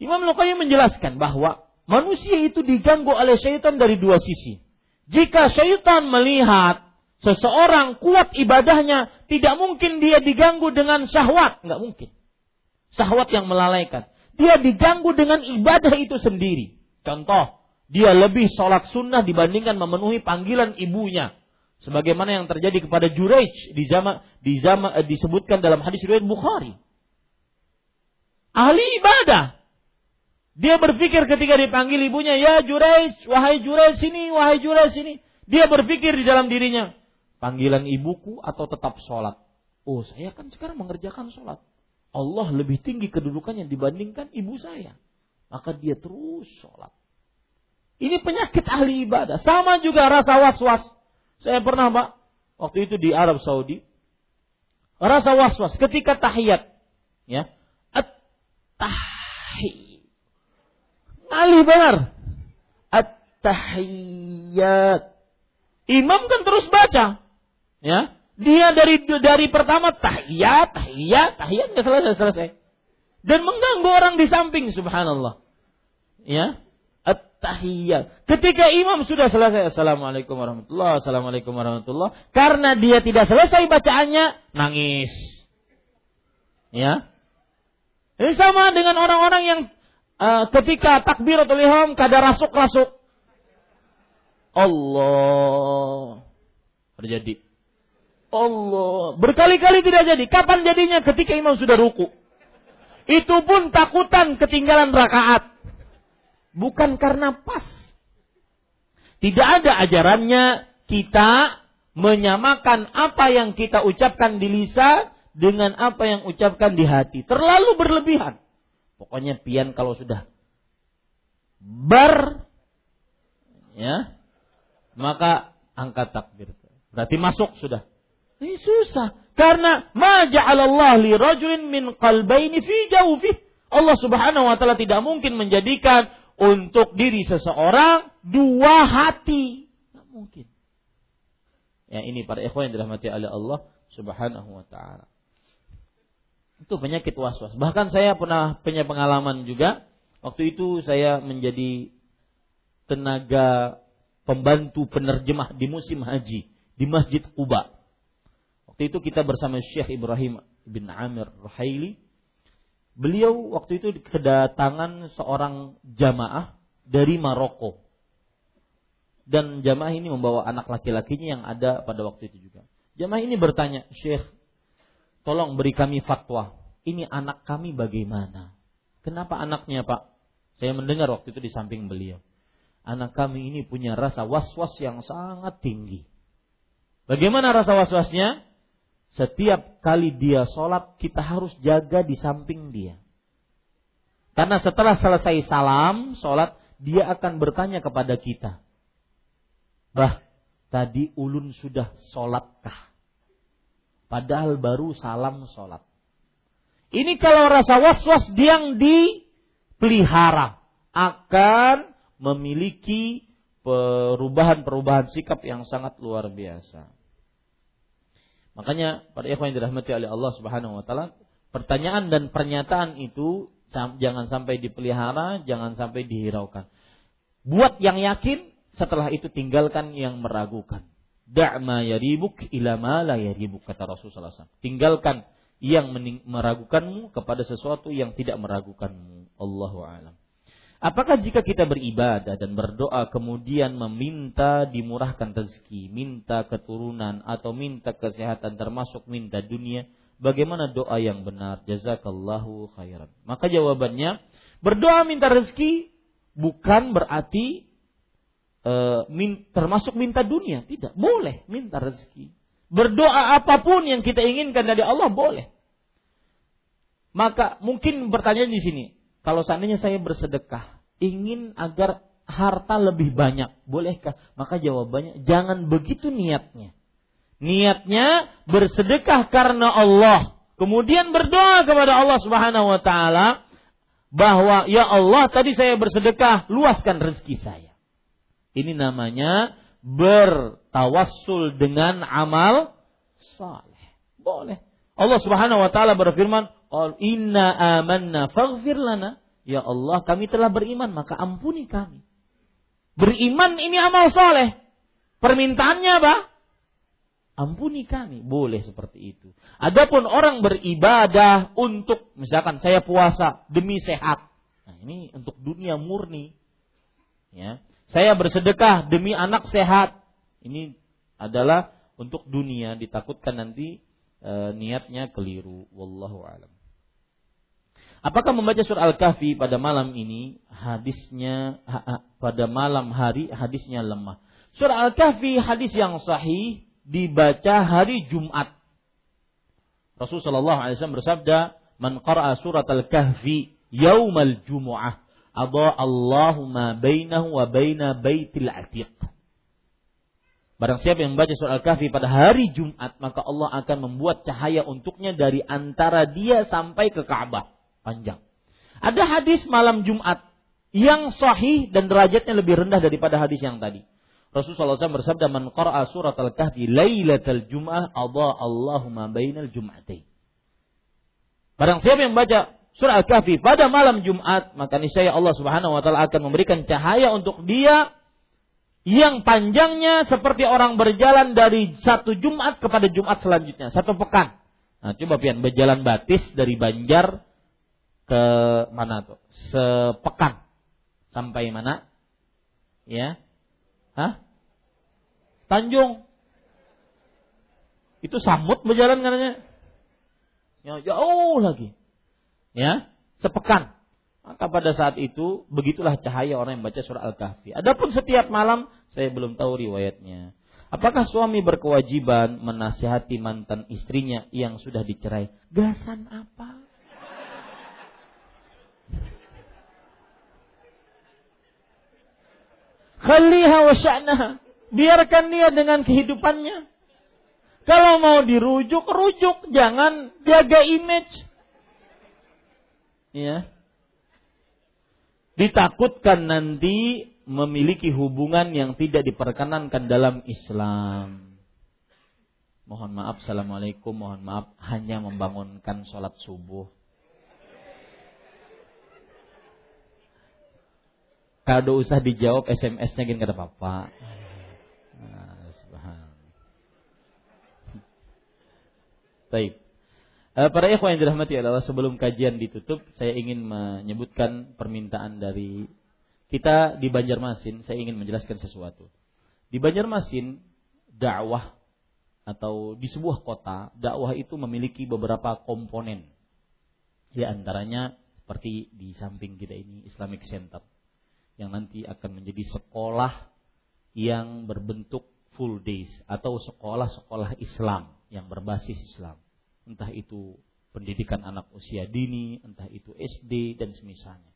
Imam Luqayyim menjelaskan bahwa manusia itu diganggu oleh syaitan dari dua sisi. Jika syaitan melihat Seseorang kuat ibadahnya, tidak mungkin dia diganggu dengan syahwat, nggak mungkin. Syahwat yang melalaikan. Dia diganggu dengan ibadah itu sendiri. Contoh, dia lebih sholat sunnah dibandingkan memenuhi panggilan ibunya. Sebagaimana yang terjadi kepada Juraij di zaman di zaman eh, disebutkan dalam hadis riwayat Bukhari. Ahli ibadah. Dia berpikir ketika dipanggil ibunya, ya Juraij, wahai Juraij sini, wahai Juraij sini. Dia berpikir di dalam dirinya, panggilan ibuku atau tetap sholat? Oh, saya kan sekarang mengerjakan sholat. Allah lebih tinggi kedudukannya dibandingkan ibu saya. Maka dia terus sholat. Ini penyakit ahli ibadah. Sama juga rasa was-was. Saya pernah, Pak, waktu itu di Arab Saudi. Rasa was-was ketika tahiyat. Ya. At-tahiyat. Ali benar. At-tahiyat. Imam kan terus baca. Ya, dia dari dari pertama tahiyat, tahiyat, tahiyat nggak selesai selesai. Dan mengganggu orang di samping, subhanallah. Ya, at-tahiyat. Ketika imam sudah selesai, assalamualaikum warahmatullah, assalamualaikum warahmatullah. Karena dia tidak selesai bacaannya, nangis. Ya, ini sama dengan orang-orang yang uh, ketika takbir atau ihram kada rasuk-rasuk. Allah terjadi Allah. Berkali-kali tidak jadi. Kapan jadinya? Ketika imam sudah ruku. Itu pun takutan ketinggalan rakaat. Bukan karena pas. Tidak ada ajarannya kita menyamakan apa yang kita ucapkan di lisan dengan apa yang ucapkan di hati. Terlalu berlebihan. Pokoknya pian kalau sudah ber ya maka angkat takbir. Berarti masuk sudah. Ini susah. Karena ma ja'alallah li rajulin min qalbaini fi jawfih. Allah Subhanahu wa taala tidak mungkin menjadikan untuk diri seseorang dua hati. Tidak mungkin. Ya ini para ikhwan yang dirahmati oleh Allah Subhanahu wa taala. Itu penyakit was-was. Bahkan saya pernah punya pengalaman juga. Waktu itu saya menjadi tenaga pembantu penerjemah di musim haji di Masjid Quba. Waktu itu kita bersama Syekh Ibrahim bin Amir Ruhaili. Beliau waktu itu kedatangan seorang jamaah dari Maroko. Dan jamaah ini membawa anak laki-lakinya yang ada pada waktu itu juga. Jamaah ini bertanya, Syekh, tolong beri kami fatwa. Ini anak kami bagaimana? Kenapa anaknya Pak? Saya mendengar waktu itu di samping beliau. Anak kami ini punya rasa was-was yang sangat tinggi. Bagaimana rasa was-wasnya? Setiap kali dia sholat, kita harus jaga di samping dia. Karena setelah selesai salam, sholat, dia akan bertanya kepada kita. Bah, tadi ulun sudah sholatkah? Padahal baru salam sholat. Ini kalau rasa was-was yang dipelihara akan memiliki perubahan-perubahan sikap yang sangat luar biasa. Makanya pada ikhwan yang dirahmati oleh Allah Subhanahu wa taala, pertanyaan dan pernyataan itu jangan sampai dipelihara, jangan sampai dihiraukan. Buat yang yakin, setelah itu tinggalkan yang meragukan. Da'ma yaribuk ila ma la yaribuk kata Rasulullah SAW. Tinggalkan yang meragukanmu kepada sesuatu yang tidak meragukanmu. Allahu a'lam. Apakah jika kita beribadah dan berdoa kemudian meminta dimurahkan rezeki, minta keturunan atau minta kesehatan termasuk minta dunia, bagaimana doa yang benar? Jazakallahu khairan. Maka jawabannya, berdoa minta rezeki bukan berarti uh, min, termasuk minta dunia, tidak. Boleh minta rezeki. Berdoa apa pun yang kita inginkan dari Allah boleh. Maka mungkin pertanyaan di sini, kalau seandainya saya bersedekah, ingin agar harta lebih banyak, bolehkah? Maka jawabannya jangan begitu niatnya. Niatnya bersedekah karena Allah. Kemudian berdoa kepada Allah Subhanahu wa taala bahwa ya Allah tadi saya bersedekah, luaskan rezeki saya. Ini namanya bertawassul dengan amal saleh. Boleh. Allah Subhanahu wa taala berfirman, "Inna amanna faghfir lana." Ya Allah, kami telah beriman, maka ampuni kami. Beriman ini amal soleh. Permintaannya apa? ampuni kami. Boleh seperti itu. Adapun orang beribadah untuk misalkan saya puasa demi sehat. Nah, ini untuk dunia murni. Ya. Saya bersedekah demi anak sehat. Ini adalah untuk dunia ditakutkan nanti e, niatnya keliru. Wallahu alam. Apakah membaca surah Al-Kahfi pada malam ini hadisnya ha, pada malam hari hadisnya lemah? Surah Al-Kahfi hadis yang sahih dibaca hari Jumat. Rasulullah wasallam bersabda, "Man qara'a surat Al-Kahfi yaumal jumu'ah, adha Allahu ma bainahu wa baina baitil atiq." Barang siapa yang membaca surah Al-Kahfi pada hari Jumat, maka Allah akan membuat cahaya untuknya dari antara dia sampai ke Ka'bah panjang. Ada hadis malam Jumat yang sahih dan derajatnya lebih rendah daripada hadis yang tadi. Rasulullah SAW bersabda, "Man qara'a surat al-kahfi lailatal jum'ah, adha Allahumma bainal jum'atain." Barang siapa yang baca surah al-kahfi pada malam Jumat, maka niscaya Allah Subhanahu wa taala akan memberikan cahaya untuk dia yang panjangnya seperti orang berjalan dari satu Jumat kepada Jumat selanjutnya, satu pekan. Nah, coba pian berjalan batis dari Banjar ke mana tuh? Sepekan. Sampai mana? Ya. Hah? Tanjung. Itu samut berjalan katanya. Ya, jauh lagi. Ya, sepekan. Maka pada saat itu begitulah cahaya orang yang baca surah Al-Kahfi. Adapun setiap malam saya belum tahu riwayatnya. Apakah suami berkewajiban menasihati mantan istrinya yang sudah dicerai? Gasan apa? Khaliha wa. Biarkan dia dengan kehidupannya. Kalau mau dirujuk, rujuk. Jangan jaga image. Ya. Ditakutkan nanti memiliki hubungan yang tidak diperkenankan dalam Islam. Mohon maaf, Assalamualaikum, mohon maaf, hanya membangunkan sholat subuh. Kalau usah dijawab SMS-nya gini kata papa. Nah, Baik. Uh, para ikhwan yang dirahmati Allah sebelum kajian ditutup, saya ingin menyebutkan permintaan dari kita di Banjarmasin. Saya ingin menjelaskan sesuatu. Di Banjarmasin, dakwah atau di sebuah kota, dakwah itu memiliki beberapa komponen. Di antaranya seperti di samping kita ini Islamic Center yang nanti akan menjadi sekolah yang berbentuk full days atau sekolah-sekolah Islam yang berbasis Islam. Entah itu pendidikan anak usia dini, entah itu SD dan semisalnya.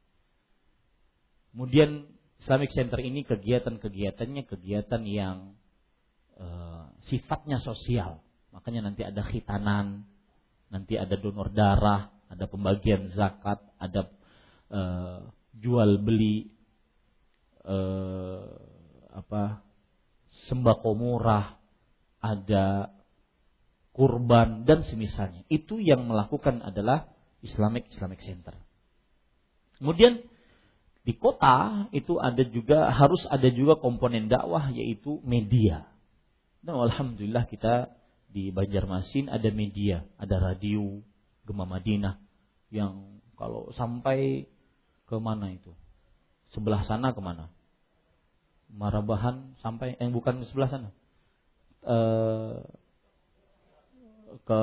Kemudian Islamic Center ini kegiatan-kegiatannya kegiatan yang e, sifatnya sosial. Makanya nanti ada khitanan, nanti ada donor darah, ada pembagian zakat, ada e, jual beli eh, apa sembako murah, ada kurban dan semisalnya. Itu yang melakukan adalah Islamic Islamic Center. Kemudian di kota itu ada juga harus ada juga komponen dakwah yaitu media. Dan alhamdulillah kita di Banjarmasin ada media, ada radio Gema Madinah yang kalau sampai ke mana itu? Sebelah sana ke mana? Marabahan sampai yang eh, bukan sebelah sana. E, ke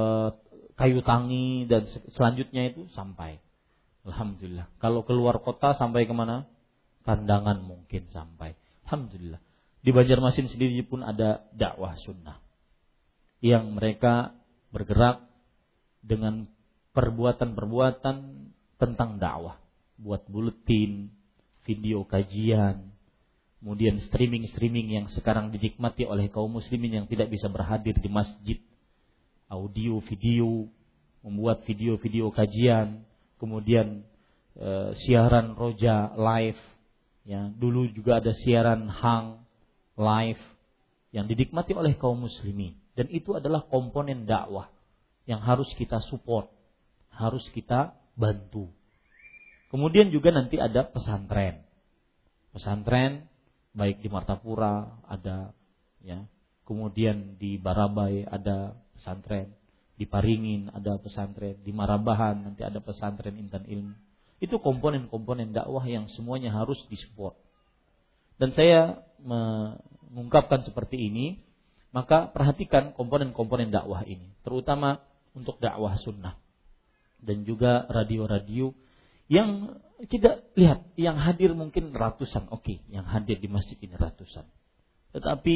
Kayu Tangi dan selanjutnya itu sampai. Alhamdulillah. Kalau keluar kota sampai ke mana? Kandangan mungkin sampai. Alhamdulillah. Di Banjarmasin sendiri pun ada dakwah sunnah. Yang mereka bergerak dengan perbuatan-perbuatan tentang dakwah. Buat buletin, video kajian, kemudian streaming-streaming yang sekarang dinikmati oleh kaum muslimin yang tidak bisa berhadir di masjid, audio, video, membuat video-video kajian, kemudian e, siaran roja live, ya dulu juga ada siaran hang live yang dinikmati oleh kaum muslimin dan itu adalah komponen dakwah yang harus kita support, harus kita bantu. Kemudian juga nanti ada pesantren. Pesantren baik di Martapura ada ya kemudian di Barabai ada pesantren, di Paringin ada pesantren, di Marabahan nanti ada pesantren intan ilmu. Itu komponen-komponen dakwah yang semuanya harus disupport. Dan saya mengungkapkan seperti ini, maka perhatikan komponen-komponen dakwah ini, terutama untuk dakwah sunnah dan juga radio-radio yang tidak lihat yang hadir mungkin ratusan, oke, okay, yang hadir di masjid ini ratusan. Tetapi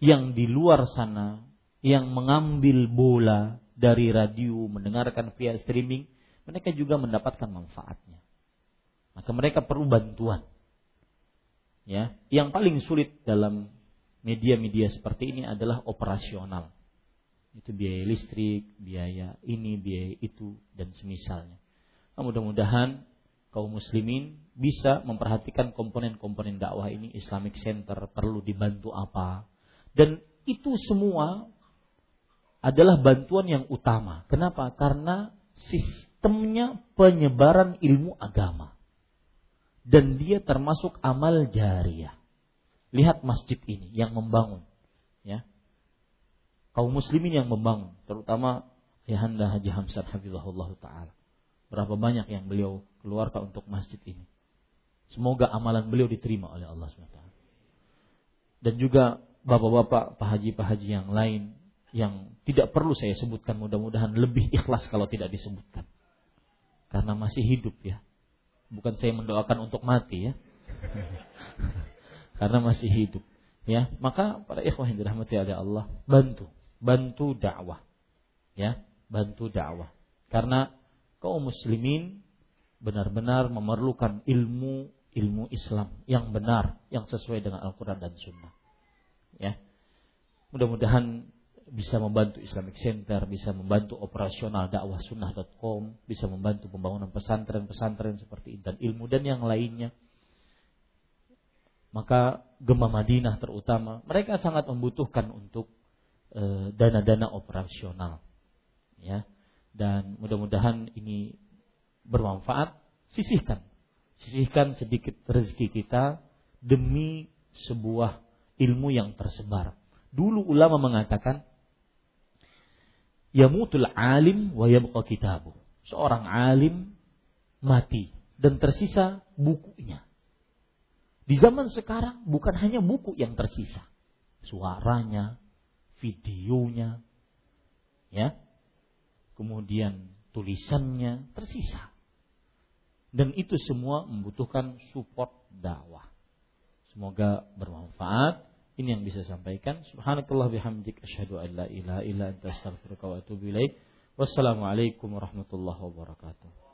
yang di luar sana yang mengambil bola dari radio, mendengarkan via streaming, mereka juga mendapatkan manfaatnya. Maka mereka perlu bantuan. Ya, yang paling sulit dalam media-media seperti ini adalah operasional. Itu biaya listrik, biaya ini, biaya itu dan semisalnya. Nah, mudah-mudahan kaum muslimin bisa memperhatikan komponen-komponen dakwah ini Islamic Center perlu dibantu apa dan itu semua adalah bantuan yang utama. Kenapa? Karena sistemnya penyebaran ilmu agama. Dan dia termasuk amal jariah. Lihat masjid ini yang membangun. Ya. Kaum muslimin yang membangun. Terutama Ayahanda Haji Hamzah Hafizahullah Ta'ala. Berapa banyak yang beliau keluarkan untuk masjid ini. Semoga amalan beliau diterima oleh Allah SWT. Dan juga bapak-bapak, pak haji-pak haji yang lain yang tidak perlu saya sebutkan mudah-mudahan lebih ikhlas kalau tidak disebutkan. Karena masih hidup ya. Bukan saya mendoakan untuk mati ya. Karena masih hidup. Ya, maka para ikhwah yang dirahmati oleh Allah, bantu, bantu dakwah. Ya, bantu dakwah. Karena kaum muslimin benar-benar memerlukan ilmu ilmu Islam yang benar, yang sesuai dengan Al-Quran dan Sunnah. Ya, mudah-mudahan bisa membantu Islamic Center, bisa membantu operasional dakwah sunnah.com, bisa membantu pembangunan pesantren-pesantren seperti Intan Ilmu dan yang lainnya. Maka Gemah Madinah terutama, mereka sangat membutuhkan untuk dana dana-dana operasional. Ya. Dan mudah-mudahan ini bermanfaat, sisihkan. Sisihkan sedikit rezeki kita demi sebuah ilmu yang tersebar. Dulu ulama mengatakan yamutul alim wa yabqa kitabu. Seorang alim mati dan tersisa bukunya. Di zaman sekarang bukan hanya buku yang tersisa, suaranya, videonya, ya, kemudian tulisannya tersisa. Dan itu semua membutuhkan support dakwah. Semoga bermanfaat ini yang bisa sampaikan. Subhanakallah bihamdik asyhadu an la ilaha illa anta astaghfiruka wa atubu ilaik. Wassalamualaikum warahmatullahi wabarakatuh.